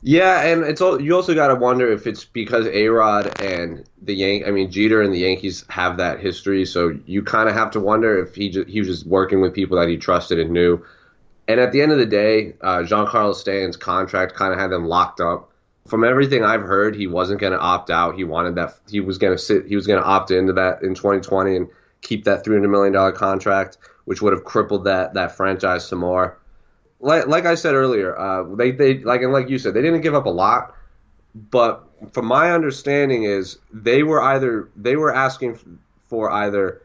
Yeah, and it's all, you also got to wonder if it's because A Rod and the Yank, I mean Jeter and the Yankees have that history, so you kind of have to wonder if he just, he was just working with people that he trusted and knew. And at the end of the day, uh, Giancarlo Stanton's contract kind of had them locked up from everything I've heard, he wasn't going to opt out. He wanted that. He was going to sit. He was going to opt into that in 2020 and keep that 300 million dollar contract, which would have crippled that that franchise some more. Like, like I said earlier, uh, they they like and like you said, they didn't give up a lot, but from my understanding is they were either they were asking for either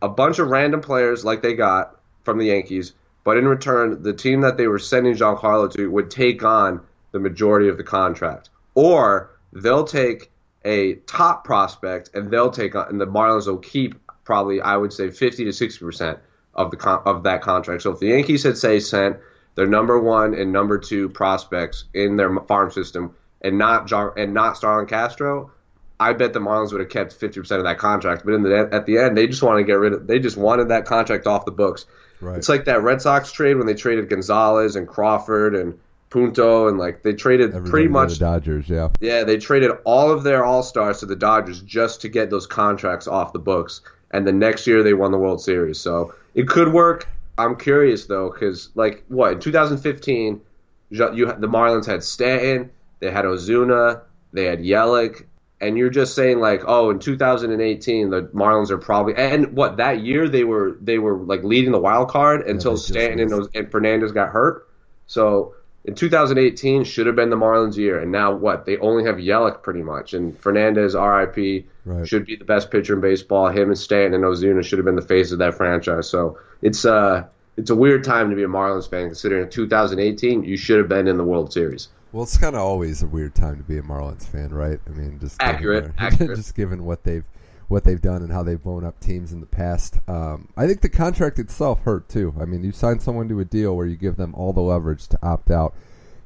a bunch of random players like they got from the Yankees, but in return, the team that they were sending Giancarlo to would take on the majority of the contract, or they'll take a top prospect and they'll take on, and the Marlins will keep probably I would say 50 to 60 percent of the con- of that contract. So if the Yankees had say sent their number one and number two prospects in their farm system and not John, and not Starlin Castro, I bet the Marlins would have kept 50 percent of that contract. But in the at the end, they just want to get rid of. They just wanted that contract off the books. Right. It's like that Red Sox trade when they traded Gonzalez and Crawford and Punto and like they traded Everybody pretty much the Dodgers. Yeah. yeah, they traded all of their all stars to the Dodgers just to get those contracts off the books. And the next year they won the World Series. So it could work. I'm curious though, because like what in 2015, you the Marlins had Stanton, they had Ozuna, they had Yelich, and you're just saying like, oh, in 2018 the Marlins are probably and what that year they were they were like leading the wild card until Stanton and, those, and Fernandez got hurt. So in 2018 should have been the Marlins year, and now what? They only have Yelich pretty much, and Fernandez, RIP, right. should be the best pitcher in baseball. Him and Stanton and Ozuna should have been the face of that franchise. So it's uh it's a weird time to be a Marlins fan, considering in 2018 you should have been in the World Series. Well, it's kind of always a weird time to be a Marlins fan, right? I mean, just accurate, given, accurate. just given what they've what they've done and how they've blown up teams in the past. Um, I think the contract itself hurt too. I mean, you sign someone to a deal where you give them all the leverage to opt out,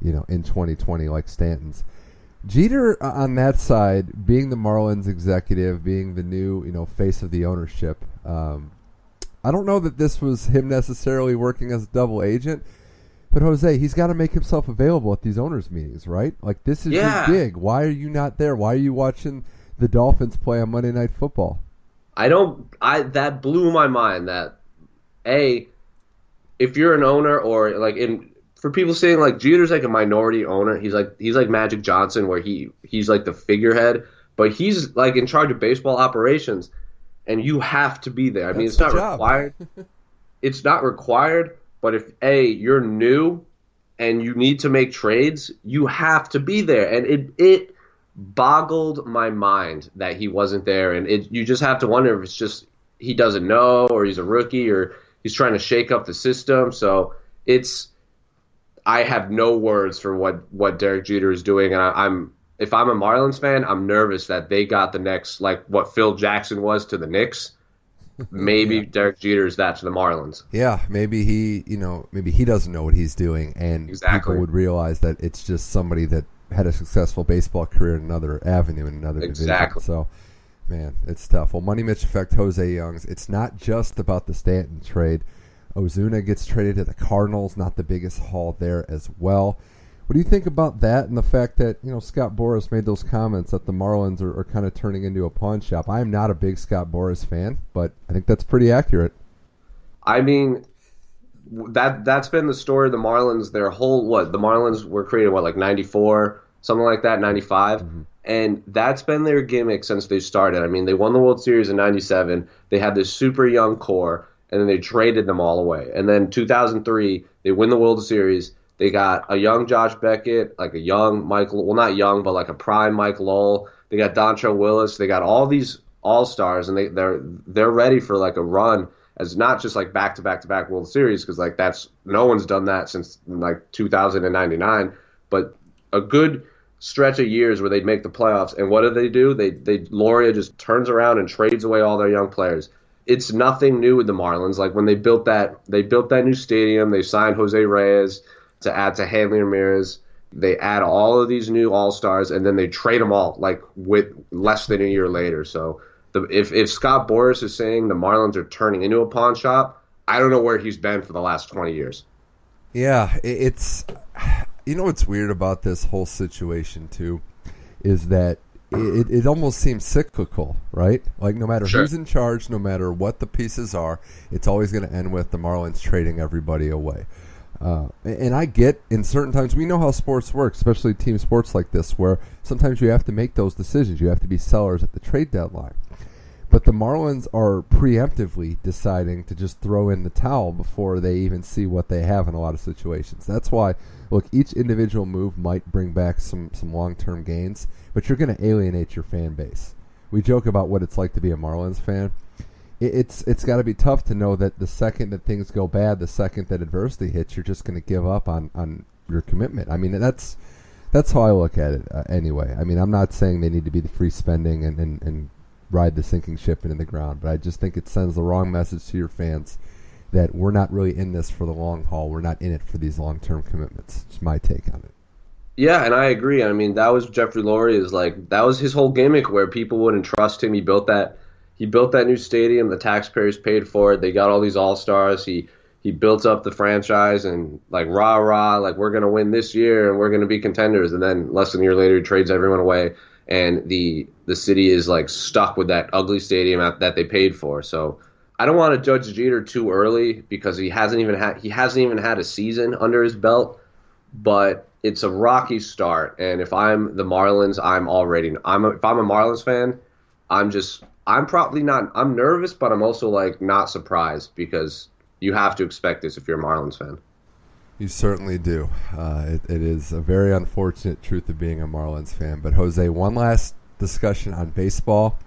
you know, in 2020, like Stanton's. Jeter uh, on that side, being the Marlins executive, being the new, you know, face of the ownership. Um, I don't know that this was him necessarily working as a double agent, but Jose, he's got to make himself available at these owners' meetings, right? Like this is yeah. your gig. Why are you not there? Why are you watching the Dolphins play on Monday Night Football? I don't. I that blew my mind. That a, if you're an owner or like in for people saying like Jeter's like a minority owner, he's like he's like Magic Johnson where he he's like the figurehead, but he's like in charge of baseball operations, and you have to be there. I That's mean, it's not job. required. it's not required, but if a you're new and you need to make trades, you have to be there, and it it boggled my mind that he wasn't there, and it you just have to wonder if it's just he doesn't know or he's a rookie or he's trying to shake up the system. So it's I have no words for what what Derek Jeter is doing, and I, I'm if I'm a Marlins fan, I'm nervous that they got the next like what Phil Jackson was to the Knicks. Maybe Yeah. Derek Jeter is that to the Marlins. Yeah, maybe he, you know, maybe he doesn't know what he's doing, and Exactly. people would realize that it's just somebody that had a successful baseball career in another avenue in another Exactly. division. So, man, it's tough. Well, Money Mitch affect Jose Youngs. It's not just about the Stanton trade. Ozuna gets traded to the Cardinals, not the biggest haul there as well. What do you think about that and the fact that you know Scott Boras made those comments that the Marlins are, are kind of turning into a pawn shop? I am not a big Scott Boras fan, but I think that's pretty accurate. I mean, that that's been the story of the Marlins. Their whole what the Marlins were created what like '94, something like that, '95, mm-hmm. and that's been their gimmick since they started. I mean, they won the World Series in '97. They had this super young core, and then they traded them all away. And then 2003, they win the World Series. They got a young Josh Beckett, like a young Michael, well not young, but like a prime Mike Lowell. They got Dontrelle Willis. They got all these all stars, and they they're they're ready for like a run as not just like back to back to back World Series because like that's no one's done that since like 2099, but a good stretch of years where they'd make the playoffs. And what do they do? They they Loria just turns around and trades away all their young players. It's nothing new with the Marlins. Like when they built that they built that new stadium, they signed Jose Reyes to add to Hanley Ramirez. They add all of these new all stars, and then they trade them all like with less than a year later. So the, if if Scott Boras is saying the Marlins are turning into a pawn shop, I don't know where he's been for the last twenty years. Yeah, it's you know what's weird about this whole situation too is that it, it almost seems cyclical, right? Like no matter Sure. who's in charge, no matter what the pieces are, it's always going to end with the Marlins trading everybody away. Uh, and I get in certain times we know how sports work, especially team sports like this, where sometimes you have to make those decisions. You have to be sellers at the trade deadline. But the Marlins are preemptively deciding to just throw in the towel before they even see what they have in a lot of situations. That's why, look, each individual move might bring back some, some long term gains, but you're going to alienate your fan base. We joke about what it's like to be a Marlins fan. It, it's it's got to be tough to know that the second that things go bad, the second that adversity hits, you're just going to give up on, on your commitment. I mean, that's that's how I look at it uh, anyway. I mean, I'm not saying they need to be the free spending and, and, and ride the sinking ship into the ground, but I just think it sends the wrong message to your fans that we're not really in this for the long haul. We're not in it for these long term commitments. It's my take on it. Yeah, and I agree. I mean, that was Jeffrey Loria is like that was his whole gimmick where people wouldn't trust him. He built that he built that new stadium. The taxpayers paid for it. They got all these all stars. He he built up the franchise and like rah rah, like we're gonna win this year and we're gonna be contenders. And then less than a year later, he trades everyone away, and the the city is like stuck with that ugly stadium that they paid for. So. I don't want to judge Jeter too early because he hasn't even had he hasn't even had a season under his belt but it's a rocky start, and if I'm the Marlins, I'm already I'm a, if I'm a Marlins fan, I'm just I'm probably not I'm nervous, but I'm also like not surprised because you have to expect this if you're a Marlins fan. You certainly do. Uh, it, it is a very unfortunate truth of being a Marlins fan. But Jose, one last discussion on baseball.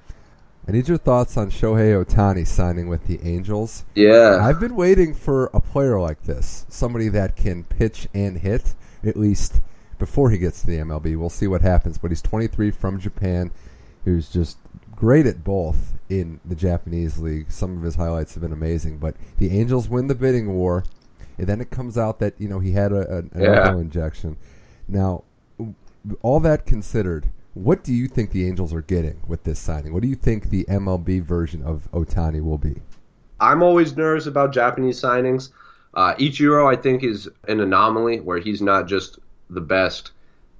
I need your thoughts on Shohei Ohtani signing with the Angels. Yeah, I've been waiting for a player like this, somebody that can pitch and hit, at least before he gets to the MLB. We'll see what happens. But he's 23 from Japan, who's just great at both in the Japanese league. Some of his highlights have been amazing. But the Angels win the bidding war, and then it comes out that you know he had a, an Yeah. elbow injection. Now, all that considered, what do you think the Angels are getting with this signing? What do you think the MLB version of Ohtani will be? I'm always nervous about Japanese signings. Uh, Ichiro, I think, is an anomaly where he's not just the best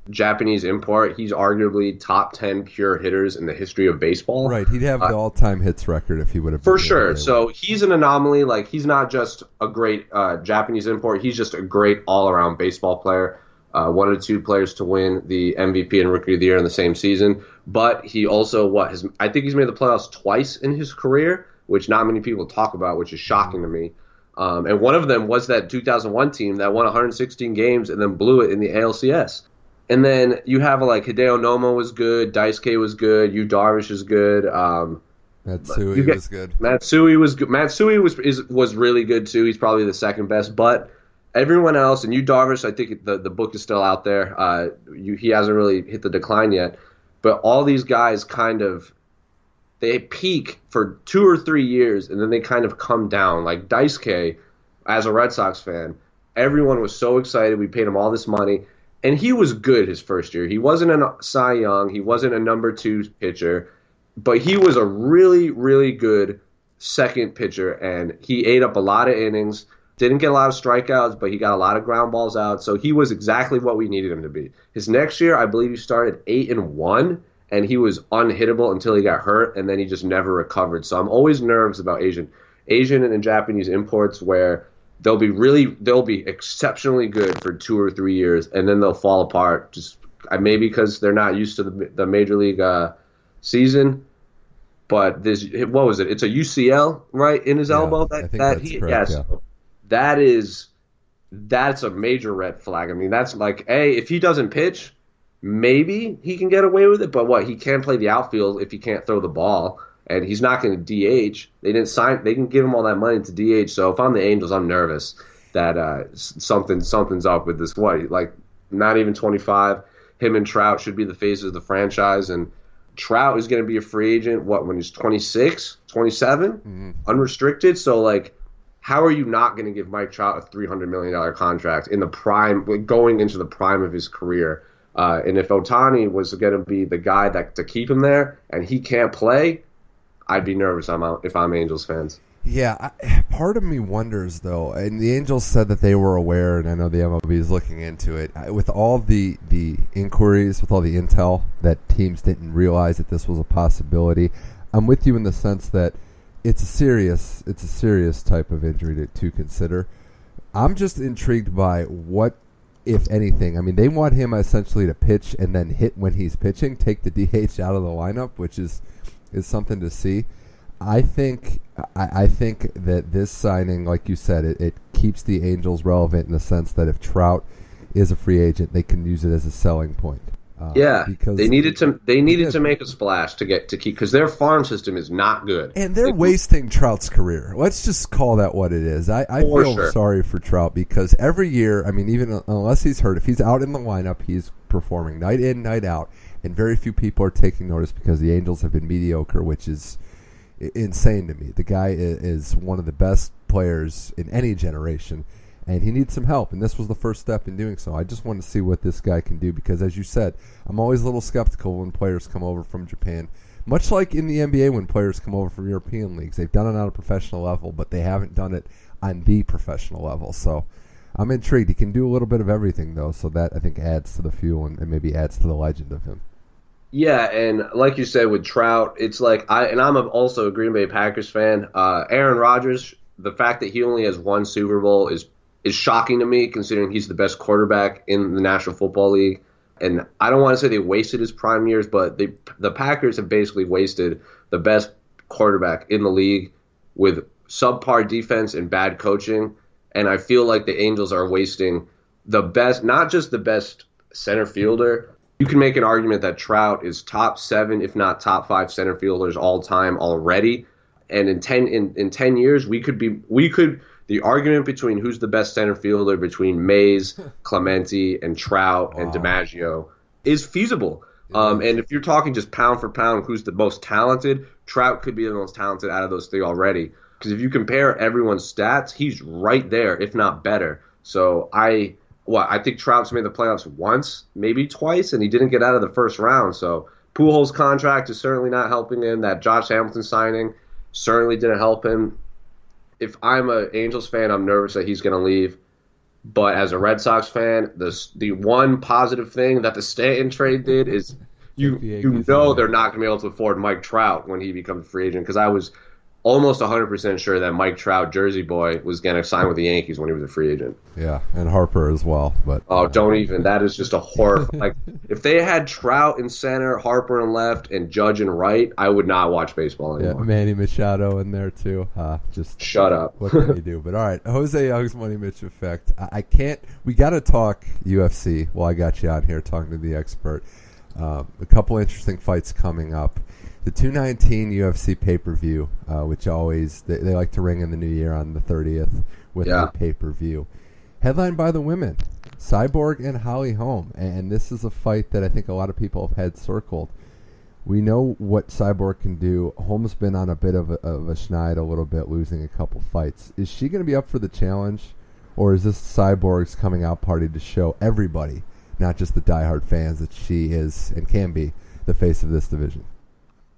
Japanese import. He's arguably top 10 pure hitters in the history of baseball. Right, he'd have the all-time hits record if he would have. For sure. So he's an anomaly. Like, he's not just a great uh, Japanese import, he's just a great all around baseball player. Uh, one of two players to win the MVP and Rookie of the Year in the same season. But he also, what, has, I think he's made the playoffs twice in his career, which not many people talk about, which is shocking to me. Um, and one of them was that 2001 team that won 116 games and then blew it in the ALCS. And then you have like Hideo Nomo was good, Daisuke was good, Yu Darvish is good. Um, Matsui get- was good. Matsui was good. Matsui was is, was really good too. He's probably the second best, but everyone else and Yu Darvish, I think the the book is still out there. Uh, you, he hasn't really hit the decline yet, but all these guys kind of they peak for two or three years and then they kind of come down. Like Daisuke, as a Red Sox fan, everyone was so excited. We paid him all this money. And he was good his first year. He wasn't a Cy Young. He wasn't a number two pitcher, but he was a really, really good second pitcher. And he ate up a lot of innings. Didn't get a lot of strikeouts, but he got a lot of ground balls out. So he was exactly what we needed him to be. His next year, I believe he started eight and one, and he was unhittable until he got hurt, and then he just never recovered. So I'm always nervous about Asian, Asian and Japanese imports where they'll be really they'll be exceptionally good for two or three years and then they'll fall apart. Just maybe because they're not used to the, the major league uh, season but this what was it? It's a ucl right in his Yeah, elbow that that he correct, yes. yeah. that is that's a major red flag. I mean that's like hey if he doesn't pitch maybe he can get away with it but what he can't play the outfield if he can't throw the ball and he's not going to DH. They didn't sign. They can give him all that money to DH. So if I'm the Angels, I'm nervous that uh, something something's up with this. What like not even 25. Him and Trout should be the faces of the franchise, and Trout is going to be a free agent. What when he's 26, 27, Mhm. unrestricted. So like. How are you not going to give Mike Trout a three hundred million dollar contract in the prime, going into the prime of his career? Uh, and if Ohtani was going to be the guy that to keep him there, and he can't play, I'd be nervous. I'm out if I'm Angels fans. Yeah, I, part of me wonders though, and the Angels said that they were aware, and I know the MLB is looking into it. I- With all the the inquiries, with all the intel that teams didn't realize that this was a possibility, I'm with you in the sense that it's a serious it's a serious type of injury to, to consider. I'm just intrigued by what, if anything. I mean, they want him essentially to pitch and then hit when he's pitching, take the DH out of the lineup, which is is something to see. I think I, I think that this signing, like you said, it, it keeps the Angels relevant in the sense that if Trout is a free agent, they can use it as a selling point. Uh, Yeah, because they needed to they needed Yeah. to make a splash to get to keep because their farm system is not good. And they're They- wasting Trout's career. Let's just call that what it is. I, I feel sure. sorry for Trout because every year, I mean, even unless he's hurt, if he's out in the lineup, he's performing night in, night out, and very few people are taking notice because the Angels have been mediocre, which is insane to me. The guy is one of the best players in any generation, and he needs some help. And this was the first step in doing so. I just want to see what this guy can do because, as you said, I'm always a little skeptical when players come over from Japan. Much like in the NBA when players come over from European leagues, they've done it on a professional level, but they haven't done it on the professional level. So I'm intrigued. He can do a little bit of everything, though, so that I think adds to the fuel and, and maybe adds to the legend of him. Yeah, and like you said with Trout, it's like I and I'm also a Green Bay Packers fan. Uh, Aaron Rodgers, the fact that he only has one Super Bowl is is shocking to me considering he's the best quarterback in the National Football League. And I don't want to say they wasted his prime years, but they, the Packers have basically wasted the best quarterback in the league with subpar defense and bad coaching. And I feel like the Angels are wasting the best, not just the best center fielder. You can make an argument that Trout is top seven, if not top five center fielders all time already. And in ten in, in ten years, we could be we could the argument between who's the best center fielder between Mays, Clemente, and Trout and DiMaggio is feasible. Um, and if you're talking just pound for pound, who's the most talented? Trout could be the most talented out of those three already. Because if you compare everyone's stats, he's right there, if not better. So I, what I think Trout's made the playoffs once, maybe twice, and he didn't get out of the first round. So Pujols' contract is certainly not helping him. That Josh Hamilton signing certainly didn't help him. If I'm an Angels fan, I'm nervous that he's going to leave. But as a Red Sox fan, the the one positive thing that the Stanton trade did is you you know they're not going to be able to afford Mike Trout when he becomes a free agent because I was almost 100% sure that Mike Trout, Jersey boy, was going to sign with the Yankees when he was a free agent. Yeah, and Harper as well. But oh, don't even. That is just a horror. like if they had Trout in center, Harper in left, and Judge in right, I would not watch baseball anymore. Yeah, Manny Machado in there too. Uh, just shut up. what can you do? But all right, Jose Young's Money Mitch effect. I, I can't. We got to talk UFC. While I got you on here talking to the expert, uh, a couple interesting fights coming up the 219 UFC pay per view, uh, which always they, they, like to ring in the new year on the 30th with yeah. the pay per view. Headlined by the women, Cyborg and Holly Holm, and this is a fight that I think a lot of people have had circled. We know what Cyborg can do. Holm's been on a bit of a, of a schneid a little bit, losing a couple fights. Is she going to be up for the challenge, or is this Cyborg's coming out party to show everybody, not just the diehard fans, that she is and can be the face of this division?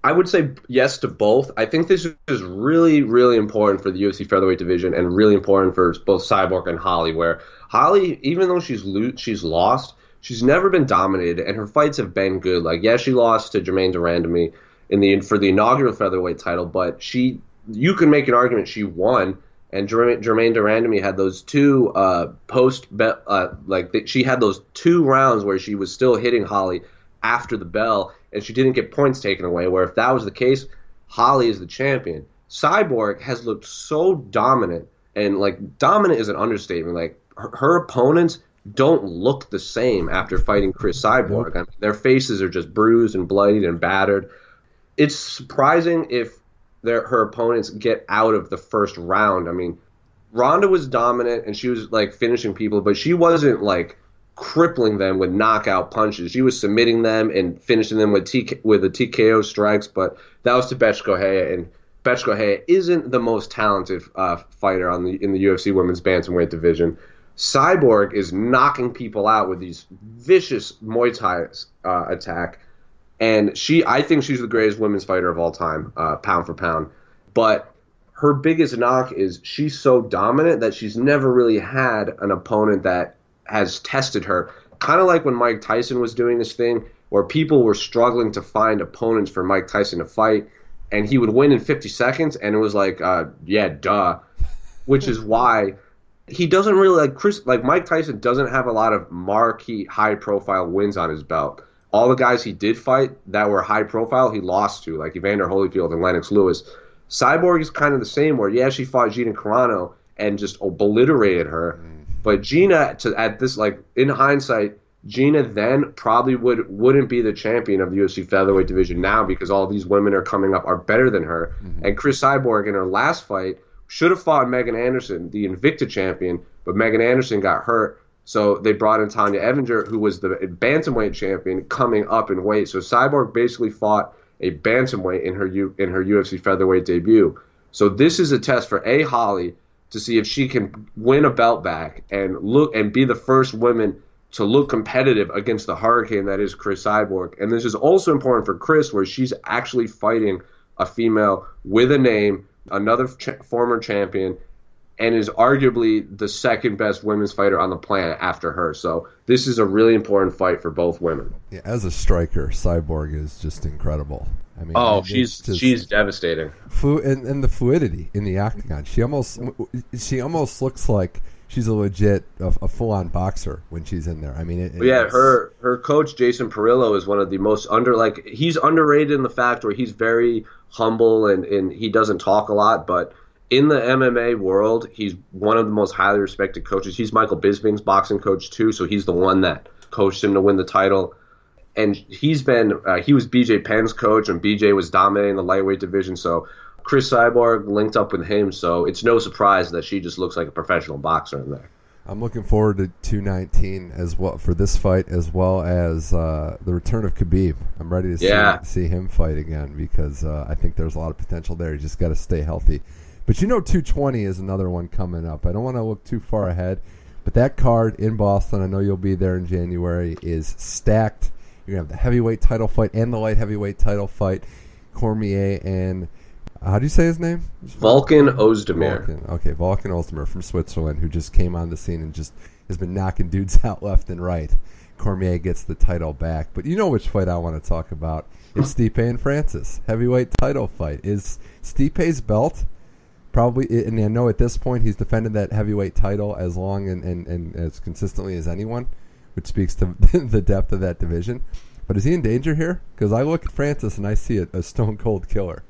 I would say yes to both. I think this is really, really important for the UFC featherweight division and really important for both Cyborg and Holly. Where Holly, even though she's lo- she's lost, she's never been dominated, and her fights have been good. Like yes, she lost to Germaine de Randamie in the for the inaugural featherweight title, but she you can make an argument she won. And de Randamie had those two uh, post uh, like she had those two rounds where she was still hitting Holly after the bell and she didn't get points taken away. Where if that was the case, Holly is the champion. Cyborg has looked so dominant, and like dominant is an understatement. Like her, her opponents don't look the same after fighting Cris Cyborg. I mean, their faces are just bruised and bloodied and battered. It's surprising if their her opponents get out of the first round. I mean, Ronda was dominant and she was like finishing people, but she wasn't like crippling them with knockout punches. She was submitting them and finishing them with TK, with the TKO strikes, but that was to Correia, and Correia isn't the most talented uh, fighter on the in the UFC women's bantamweight division. Cyborg is knocking people out with these vicious Muay Thai uh, attack, and she I think she's the greatest women's fighter of all time, uh, pound for pound. But her biggest knock is she's so dominant that she's never really had an opponent that has tested her. Kind of like when Mike Tyson was doing this thing where people were struggling to find opponents for Mike Tyson to fight, and he would win in 50 seconds, and it was like, uh, yeah, duh. Which is why he doesn't really like Chris, like Mike Tyson doesn't have a lot of marquee, high profile wins on his belt. All the guys he did fight that were high profile, he lost to, like Evander Holyfield and Lennox Lewis. Cyborg is kind of the same, where yeah, she fought Gina Carano and just obliterated her. Mm but Gina, to, at this like in hindsight, Gina then probably would wouldn't be the champion of the UFC featherweight division now because all these women are coming up are better than her. Mm-hmm. And Cris Cyborg in her last fight should have fought Megan Anderson, the Invicta champion, but Megan Anderson got hurt. So they brought in Tonya Evinger, who was the bantamweight champion, coming up in weight. So Cyborg basically fought a bantamweight in her U, in her UFC featherweight debut. So this is a test for A Holly to see if she can win a belt back and look and be the first woman to look competitive against the hurricane that is Cris Cyborg. And this is also important for Cris, where she's actually fighting a female with a name, another ch- former champion, and is arguably the second best women's fighter on the planet after her. So this is a really important fight for both women. Yeah, as a striker, Cyborg is just incredible. I mean, oh, she's just, she's devastating. Flu- and, and the fluidity in the octagon. She almost she almost looks like she's a legit, a, a full-on boxer when she's in there. I mean, it, yeah, her her coach Jason Parillo is one of the most under like he's underrated in the fact where he's very humble and and he doesn't talk a lot, but in the MMA world, he's one of the most highly respected coaches. He's Michael Bisping's boxing coach too, so he's the one that coached him to win the title. And he's been uh, he was BJ Penn's coach, and BJ was dominating the lightweight division. So Cris Cyborg linked up with him, so it's no surprise that she just looks like a professional boxer in there. I'm looking forward to 219 as well for this fight, as well as uh, the return of Khabib. I'm ready to see, Yeah. see him fight again because uh, I think there's a lot of potential there. You just got to stay healthy. But you know, 220 is another one coming up. I don't want to look too far ahead, but that card in Boston, I know you'll be there in January, is stacked. You're gonna have the heavyweight title fight and the light heavyweight title fight. Cormier and how do you say his name? Volkan Oezdemir. Volkan. Okay, Volkan Oezdemir from Switzerland, who just came on the scene and just has been knocking dudes out left and right. Cormier gets the title back, but you know which fight I want to talk about? It's Stipe and Francis heavyweight title fight. Is Stipe's belt probably? And I know at this point he's defended that heavyweight title as long and, and, and as consistently as anyone, which speaks to the depth of that division. But is he in danger here? Because I look at Francis and I see a, a stone cold killer.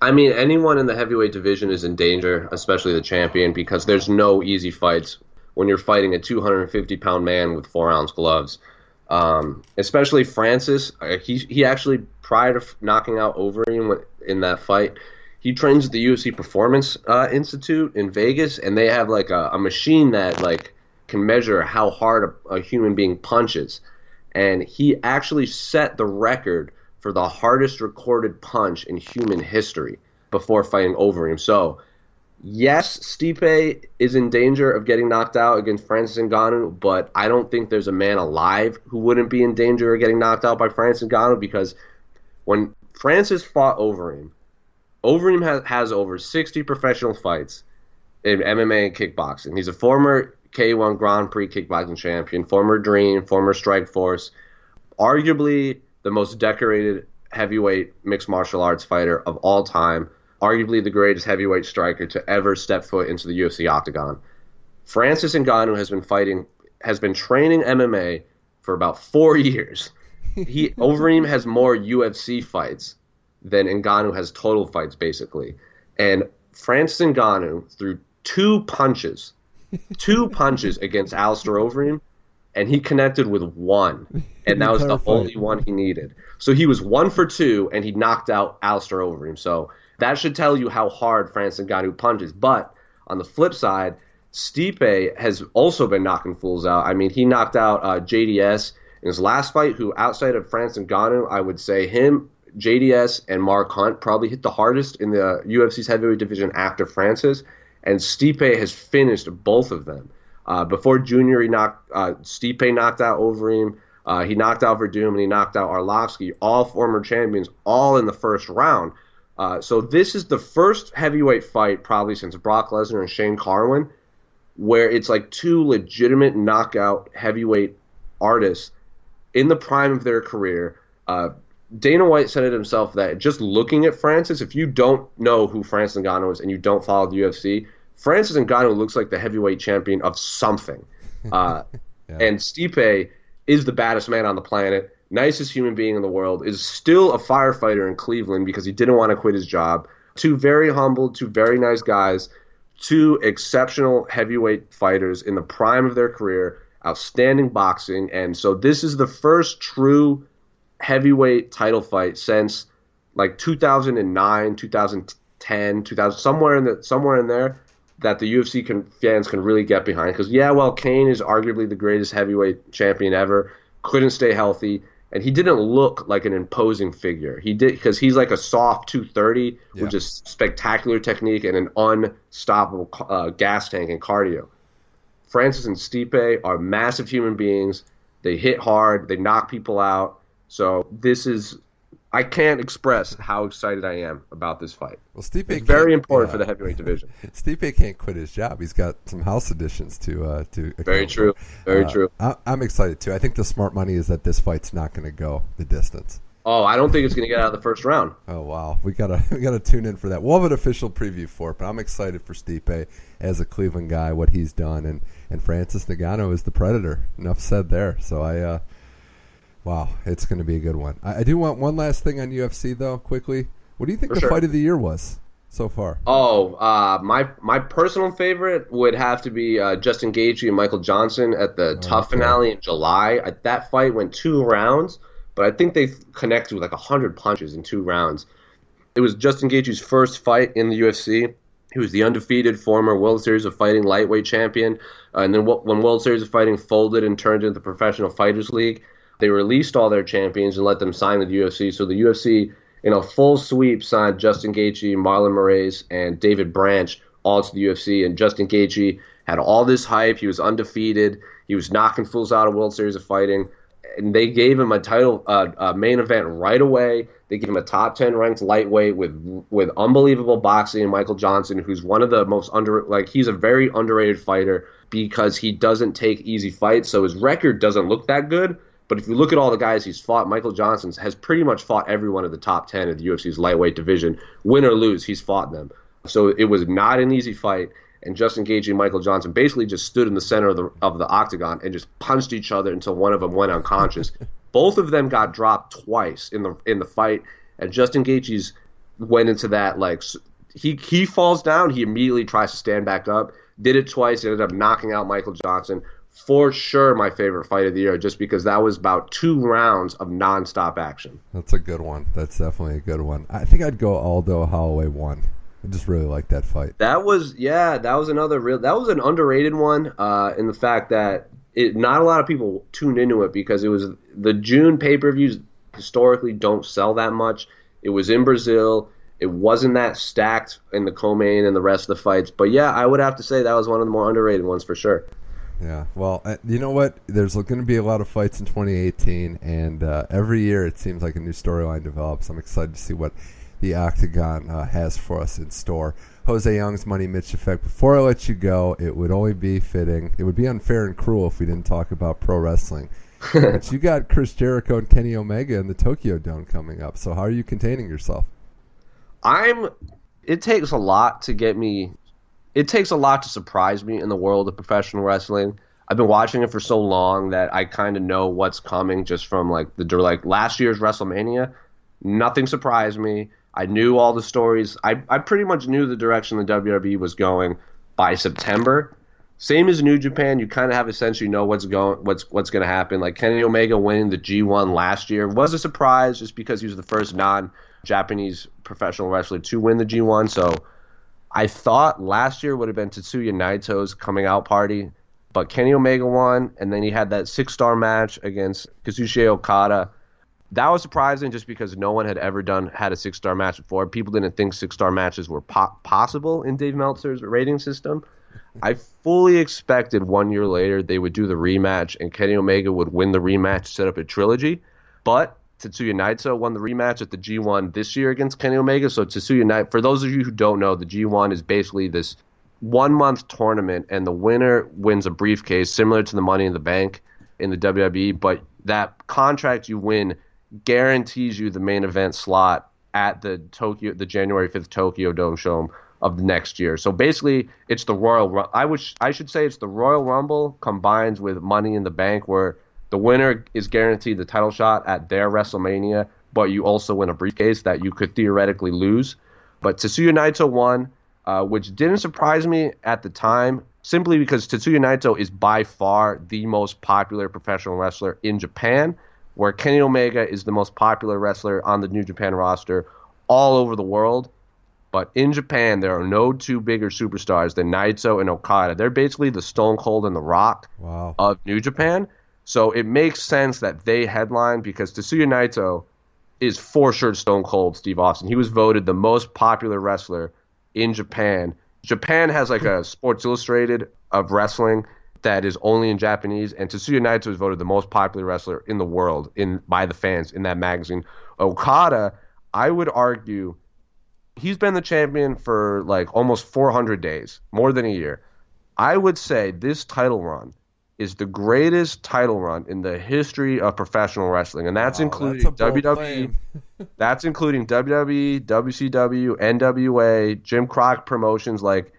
I mean, anyone in the heavyweight division is in danger, especially the champion, because there's no easy fights when you're fighting a 250 pound man with four ounce gloves. Um, especially Francis, uh, he he actually prior to knocking out Overeem in that fight, he trains at the UFC Performance uh, Institute in Vegas, and they have like a, a machine that like can measure how hard a, a human being punches, and he actually set the record for the hardest recorded punch in human history before fighting Overeem. So, yes, Stipe is in danger of getting knocked out against Francis Ngannou, but I don't think there's a man alive who wouldn't be in danger of getting knocked out by Francis Ngannou because when Francis fought Overeem, Overeem has, has over 60 professional fights in MMA and kickboxing. He's a former K1 Grand Prix kickboxing champion, former Dream, former Strike Force, arguably the most decorated heavyweight mixed martial arts fighter of all time, arguably the greatest heavyweight striker to ever step foot into the UFC octagon. Francis Ngannou has been fighting, has been training MMA for about four years. He Overeem has more UFC fights than Ngannou has total fights, basically. And Francis Ngannou threw two punches, two punches against Alistair Overeem, and he connected with one, and that was the only one he needed. So he was one for two, and he knocked out Alistair Overeem. So that should tell you how hard Francis Ngannou punches. But on the flip side, Stipe has also been knocking fools out. I mean, he knocked out uh, JDS in his last fight, who outside of Francis Ngannou, I would say him, JDS, and Mark Hunt probably hit the hardest in the UFC's heavyweight division after Francis. And Stipe has finished both of them. Uh, before Junior, he knocked uh, Stipe knocked out Overeem. Uh, he knocked out Werdum and he knocked out Arlovsky, all former champions, all in the first round. Uh, so this is the first heavyweight fight probably since Brock Lesnar and Shane Carwin, where it's like two legitimate knockout heavyweight artists in the prime of their career. Uh, Dana White said it himself that just looking at Francis, if you don't know who Francis Ngannou is and you don't follow the UFC, Francis Ngannou looks like the heavyweight champion of something. Uh, Yeah. And Stipe is the baddest man on the planet, nicest human being in the world, is still a firefighter in Cleveland because he didn't want to quit his job. Two very humble, two very nice guys, two exceptional heavyweight fighters in the prime of their career, outstanding boxing. And so this is the first true heavyweight title fight since like 2009, 2010, 2000, somewhere in the somewhere in there that the UFC can fans can really get behind. Because yeah, well, Cain is arguably the greatest heavyweight champion ever. Couldn't stay healthy, and he didn't look like an imposing figure. He did because he's like a soft 230 Yeah. with just spectacular technique and an unstoppable uh, gas tank and cardio. Francis and Stipe are massive human beings. They hit hard. They knock people out. So this is, I can't express how excited I am about this fight. well, Stipe It's very important yeah. for the heavyweight division. Stipe can't quit his job. He's got some house additions to uh, to. Very account true. Very Uh, true. I, I'm excited too. I think the smart money is that this fight's not going to go the distance. Oh, I don't think it's going to get out of the first round. Oh wow, we gotta we gotta tune in for that. We'll have an official preview for it, but I'm excited for Stipe as a Cleveland guy, what he's done, and and Francis Ngannou is the predator. Enough said there. So I, uh, wow, it's going to be a good one. I, I, do want one last thing on UFC though, quickly. What do you think For the sure. fight of the year was so far? Oh, uh, my my personal favorite would have to be uh, Justin Gaethje and Michael Johnson at the Tough Okay. finale in July. Uh, that fight went two rounds, but I think they connected with like hundred punches in two rounds. It was Justin Gaethje's first fight in the UFC. He was the undefeated former World Series of Fighting lightweight champion, uh, and then wh- when World Series of Fighting folded and turned into the Professional Fighters League, they released all their champions and let them sign with the UFC. So the UFC, in a full sweep, signed Justin Gaethje, Marlon Moraes, and David Branch all to the UFC. And Justin Gaethje had all this hype. He was undefeated. He was knocking fools out of World Series of Fighting, and they gave him a title, uh, a main event right away. They gave him a top ten ranked lightweight with with unbelievable boxing. And Michael Johnson, who's one of the most under, like he's a very underrated fighter because he doesn't take easy fights. So his record doesn't look that good. But if you look at all the guys he's fought, Michael Johnson has pretty much fought every one of the top 10 of the UFC's lightweight division. Win or lose, he's fought them. So it was not an easy fight. And Justin Gaethje and Michael Johnson basically just stood in the center of the, of the octagon and just punched each other until one of them went unconscious. Both of them got dropped twice in the in the fight. And Justin Gaethje's went into that like he he falls down, he immediately tries to stand back up. Did it twice, ended up knocking out Michael Johnson. For sure, my favorite fight of the year, just because that was about two rounds of nonstop action. That's a good one. That's definitely a good one. I think I'd go Aldo Holloway one. I just really like that fight. That was yeah, that was another real. That was an underrated one uh, in the fact that it not a lot of people tuned into it because it was the June pay per views historically don't sell that much. It was in Brazil. It wasn't that stacked in the co-main and the rest of the fights. But yeah, I would have to say that was one of the more underrated ones for sure. Yeah. Well, uh, you know what? There's going to be a lot of fights in 2018, and uh, every year it seems like a new storyline develops. I'm excited to see what the Octagon uh, has for us in store. Jose Young's Money Mitch Effect. Before I let you go, it would only be fitting. It would be unfair and cruel if we didn't talk about pro wrestling. but you got Chris Jericho and Kenny Omega in the Tokyo Dome coming up. So how are you containing yourself? I'm. It takes a lot to get me. It takes a lot to surprise me in the world of professional wrestling. I've been watching it for so long that I kind of know what's coming just from like the like last year's WrestleMania. Nothing surprised me. I knew all the stories. I I pretty much knew the direction the WWE was going by September. Same as New Japan, you kind of have a sense you know what's going what's what's going to happen. Like Kenny Omega winning the G1 last year was a surprise just because he was the first non-Japanese professional wrestler to win the G1. So I thought last year would have been Tetsuya Naito's coming out party, but Kenny Omega won, and then he had that six-star match against Kazuchika Okada. That was surprising just because no one had ever done had a six-star match before. People didn't think six-star matches were po- possible in Dave Meltzer's rating system. I fully expected one year later they would do the rematch and Kenny Omega would win the rematch, set up a trilogy. But Tetsuya Naito won the rematch at the G1 this year against Kenny Omega. So Tetsuya Naito, for those of you who don't know, the G1 is basically this one month tournament, and the winner wins a briefcase similar to the Money in the Bank in the WWE. But that contract you win guarantees you the main event slot at the Tokyo, the January 5th Tokyo Dome show of the next year. So basically, it's the Royal. I wish I should say it's the Royal Rumble combined with Money in the Bank, where the winner is guaranteed the title shot at their WrestleMania, but you also win a briefcase that you could theoretically lose. But Tetsuya Naito won, uh, which didn't surprise me at the time, simply because Tetsuya Naito is by far the most popular professional wrestler in Japan, where Kenny Omega is the most popular wrestler on the New Japan roster all over the world. But in Japan, there are no two bigger superstars than Naito and Okada. They're basically the Stone Cold and the Rock Wow. of New Japan. So it makes sense that they headline because Tetsuya Naito is for sure Stone Cold Steve Austin. He was voted the most popular wrestler in Japan. Japan has like a hmm. Sports Illustrated of wrestling that is only in Japanese, and Tetsuya Naito is voted the most popular wrestler in the world in by the fans in that magazine. Okada, I would argue, he's been the champion for like almost 400 days, more than a year. I would say this title run is the greatest title run in the history of professional wrestling, and that's Wow, including that's WWE. That's including WWE, WCW, NWA, Jim Crockett Promotions. Like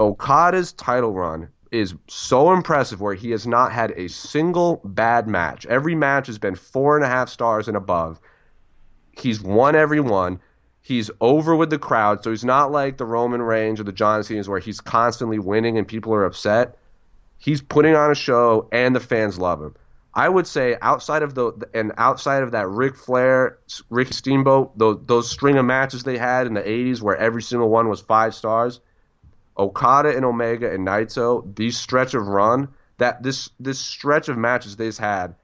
Okada's title run is so impressive, where he has not had a single bad match. Every match has been four and a half stars and above. He's won every one. He's over with the crowd, so he's not like the Roman Reigns or the John Cena's where he's constantly winning and people are upset. He's putting on a show, and the fans love him. I would say outside of the and outside of that Ric Flair, Ricky Steamboat, those, those string of matches they had in the '80s where every single one was five stars. Okada and Omega and Naito, these stretch of run that this this stretch of matches they've had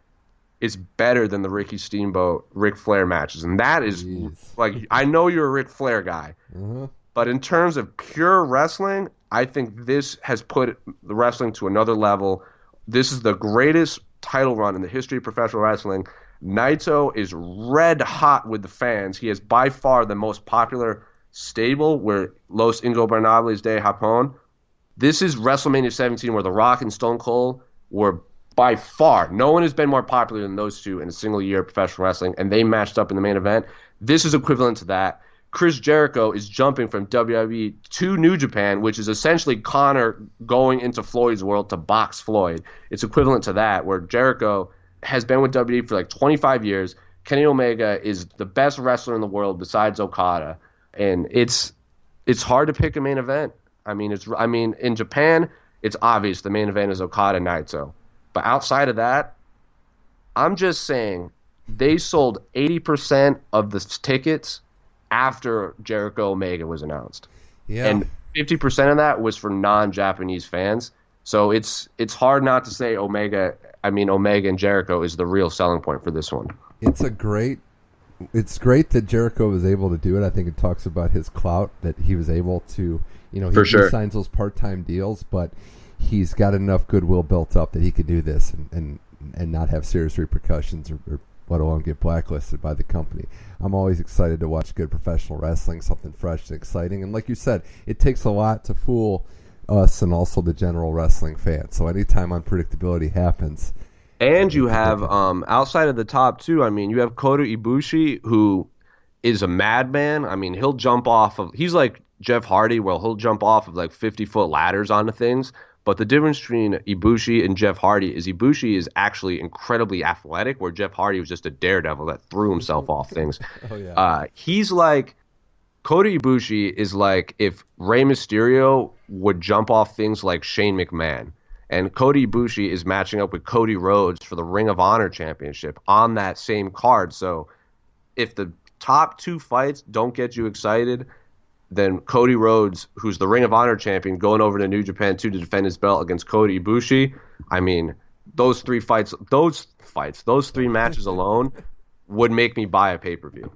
is better than the Ricky Steamboat Ric Flair matches, and that is Jeez. like I know you're a Ric Flair guy, Uh-huh. but in terms of pure wrestling, I think this has put the wrestling to another level. This is the greatest title run in the history of professional wrestling. Naito is red hot with the fans. He is by far the most popular stable where Los Ingobernables de Japón. This is WrestleMania 17 where The Rock and Stone Cold were by far, no one has been more popular than those two in a single year of professional wrestling, and they matched up in the main event. This is equivalent to that. Chris Jericho is jumping from WWE to New Japan, which is essentially Connor going into Floyd's world to box Floyd. It's equivalent to that, where Jericho has been with WWE for like 25 years. Kenny Omega is the best wrestler in the world besides Okada, and it's it's hard to pick a main event. I mean, it's I mean in Japan, it's obvious the main event is Okada Naito, but outside of that, I'm just saying they sold 80% of the tickets after Jericho Omega was announced. Yeah. And 50% of that was for non-Japanese fans. So it's it's hard not to say Omega, I mean Omega and Jericho is the real selling point for this one. it's a great it's great that Jericho was able to do it. I think it talks about his clout that he was able to, you know, he, For sure. he signs those part-time deals, but he's got enough goodwill built up that he could do this and and, and not have serious repercussions or, or let alone get blacklisted by the company. I'm always excited to watch good professional wrestling, something fresh and exciting. And like you said, it takes a lot to fool us and also the general wrestling fan. So anytime unpredictability happens, And you have um, outside of the top two, I mean, you have Kota Ibushi, who is a madman. I mean, he'll jump off of. He's like Jeff Hardy, well, he'll jump off of like fifty foot ladders onto things. But the difference between Ibushi and Jeff Hardy is Ibushi is actually incredibly athletic, where Jeff Hardy was just a daredevil that threw himself off things. oh yeah, Uh, he's like Kota Ibushi is like if Rey Mysterio would jump off things like Shane McMahon, and Kota Ibushi is matching up with Cody Rhodes for the Ring of Honor Championship on that same card. So if the top two fights don't get you excited, then Cody Rhodes, who's the Ring of Honor champion, going over to New Japan too to defend his belt against Kota Ibushi. I mean, those three fights, those fights, those three matches alone would make me buy a pay per view.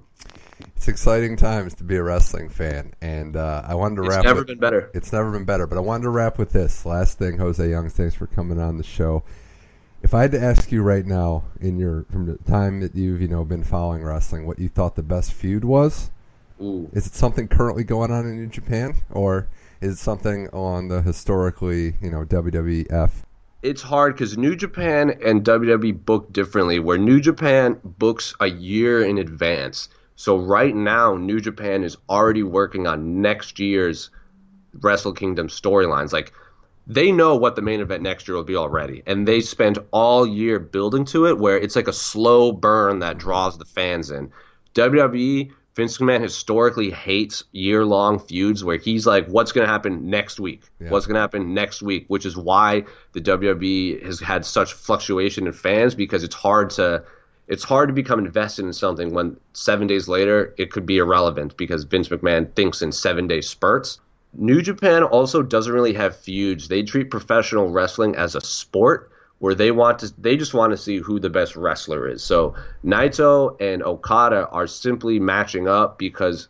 it's exciting times to be a wrestling fan. And uh, I wanted to It's wrap. never it- been better. It's never been better. But I wanted to wrap with this last thing, Jose Young. Thanks for coming on the show. If I had to ask you right now, in your from the time that you've you know been following wrestling, what you thought the best feud was, Ooh. is it something currently going on in New Japan, or is it something on the historically you know WWF? it's hard because New Japan and WWE book differently. Where New Japan books a year in advance, so right now New Japan is already working on next year's Wrestle Kingdom storylines. Like they know what the main event next year will be already, and they spend all year building to it. Where it's like a slow burn that draws the fans in. WWE. Vince McMahon historically hates year-long feuds where he's like, "What's going to happen next week? Yeah. What's going to happen next week?" Which is why the WWE has had such fluctuation in fans because it's hard to it's hard to become invested in something when seven days later it could be irrelevant because Vince McMahon thinks in seven day spurts. New Japan also doesn't really have feuds. They treat professional wrestling as a sport where they want to they just want to see who the best wrestler is. So Naito and Okada are simply matching up because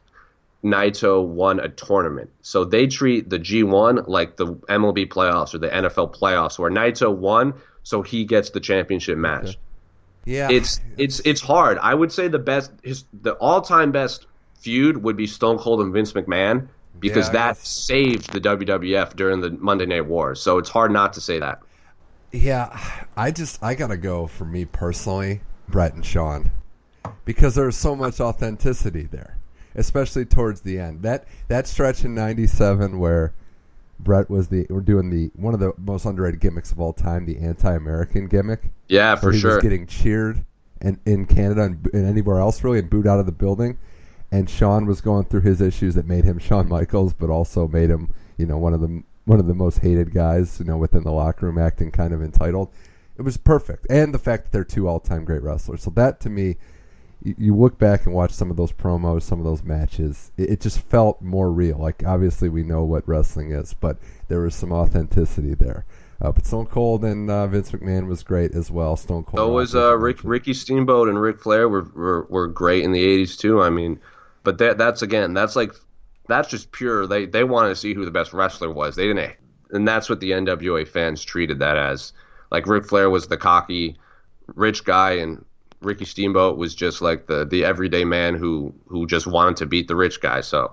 Naito won a tournament. So they treat the G1 like the MLB playoffs or the NFL playoffs where Naito won so he gets the championship match. Yeah, It's it's it's hard. I would say the best his, the all-time best feud would be Stone Cold and Vince McMahon because Yeah, that saved the WWF during the Monday Night Wars. So it's hard not to say that. Yeah, I just I gotta go for me personally, Bret and Shawn, because there's so much authenticity there, especially towards the end. That that stretch in '97 where Bret was the we're doing the one of the most underrated gimmicks of all time, the anti-American gimmick. Yeah, for he sure. was getting cheered and in Canada and, and anywhere else really, and booed out of the building. And Shawn was going through his issues that made him Shawn Michaels, but also made him, you know, one of the one of the most hated guys, you know, within the locker room, acting kind of entitled. It was perfect, and the fact that they're two all-time great wrestlers. So that to me, you, you look back and watch some of those promos, some of those matches. It, it just felt more real. Like obviously we know what wrestling is, but there was some authenticity there. Uh, but Stone Cold and uh, Vince McMahon was great as well. Stone Cold. So was uh, Rick, Ricky Steamboat and Ric Flair were, were were great in the '80s too. I mean, but that that's again that's like that's just pure. They they wanted to see who the best wrestler was. They didn't, and that's what the NWA fans treated that as. Like Ric Flair was the cocky, rich guy, and Ricky Steamboat was just like the the everyday man who who just wanted to beat the rich guy. So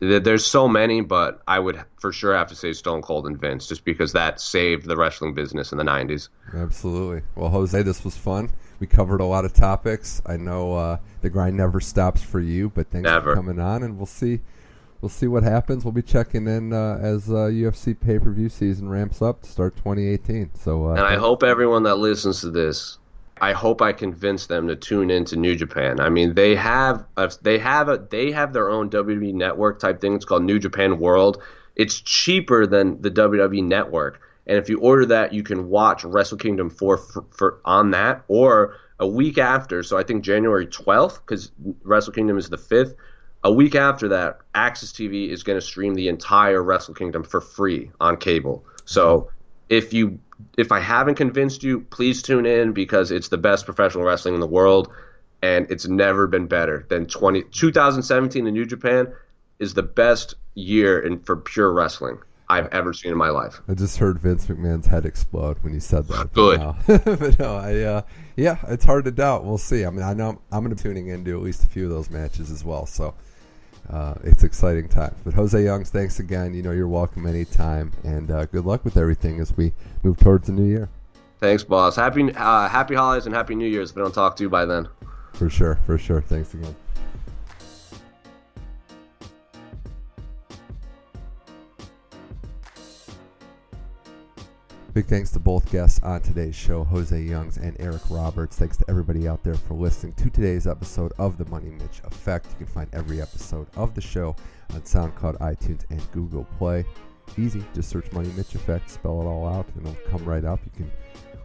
there's so many, but I would for sure have to say Stone Cold and Vince, just because that saved the wrestling business in the '90s. Absolutely. Well, Jose, this was fun. We covered a lot of topics. I know uh, the grind never stops for you, but thanks never. for coming on, and we'll see. We'll see what happens. We'll be checking in uh, as uh, UFC pay per view season ramps up to start 2018. So, uh, and I hope everyone that listens to this I hope I convince them to tune into New Japan. I mean, they have a, they have a they have their own WWE network type thing. It's called New Japan World. It's cheaper than the WWE network, and if you order that, you can watch Wrestle Kingdom 4 for, for on that or a week after. So I think January 12th because Wrestle Kingdom is the 5th. A week after that, AXS TV is going to stream the entire Wrestle Kingdom for free on cable. So if you if I haven't convinced you, please tune in because it's the best professional wrestling in the world, and it's never been better than 20, 2017 in New Japan is the best year in for pure wrestling I've ever seen in my life. I just heard Vince McMahon's head explode when he said that. Good. But no, but no I uh, yeah, it's hard to doubt. We'll see. I mean, I know I'm, I'm going to be tuning into at least a few of those matches as well. So uh, it's exciting times. But Jose Youngs, thanks again. You know you're welcome anytime, and uh, good luck with everything as we move towards the new year. Thanks, boss. Happy uh, Happy holidays and Happy New Year's. If I don't talk to you by then. For sure, for sure. Thanks again. Big thanks to both guests on today's show, Jose Youngs and Eric Roberts. Thanks to everybody out there for listening to today's episode of The Money Mitch Effect. You can find every episode of the show on SoundCloud, iTunes, and Google Play. Easy, just search Money Mitch Effect, spell it all out, and it'll come right up. You can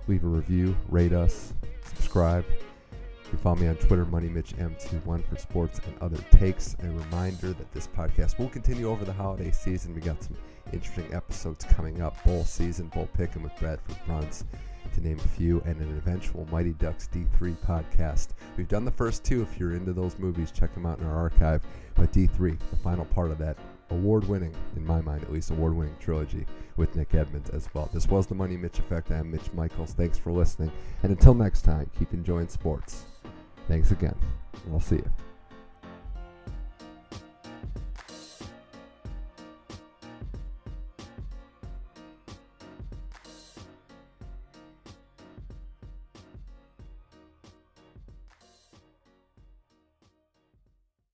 leave a review, rate us, subscribe. You can follow me on Twitter, MoneyMitchM21 for sports and other takes. A reminder that this podcast will continue over the holiday season. We got some interesting episodes coming up. Bowl season, bowl picking with Bradford Runs, to name a few, and an eventual Mighty Ducks D3 podcast. We've done the first two. If you're into those movies, check them out in our archive. But D3, the final part of that award winning, in my mind at least, award winning trilogy with Nick Edmonds as well. This was the Money Mitch Effect. I am Mitch Michaels. Thanks for listening. And until next time, keep enjoying sports. Thanks again. I'll see you.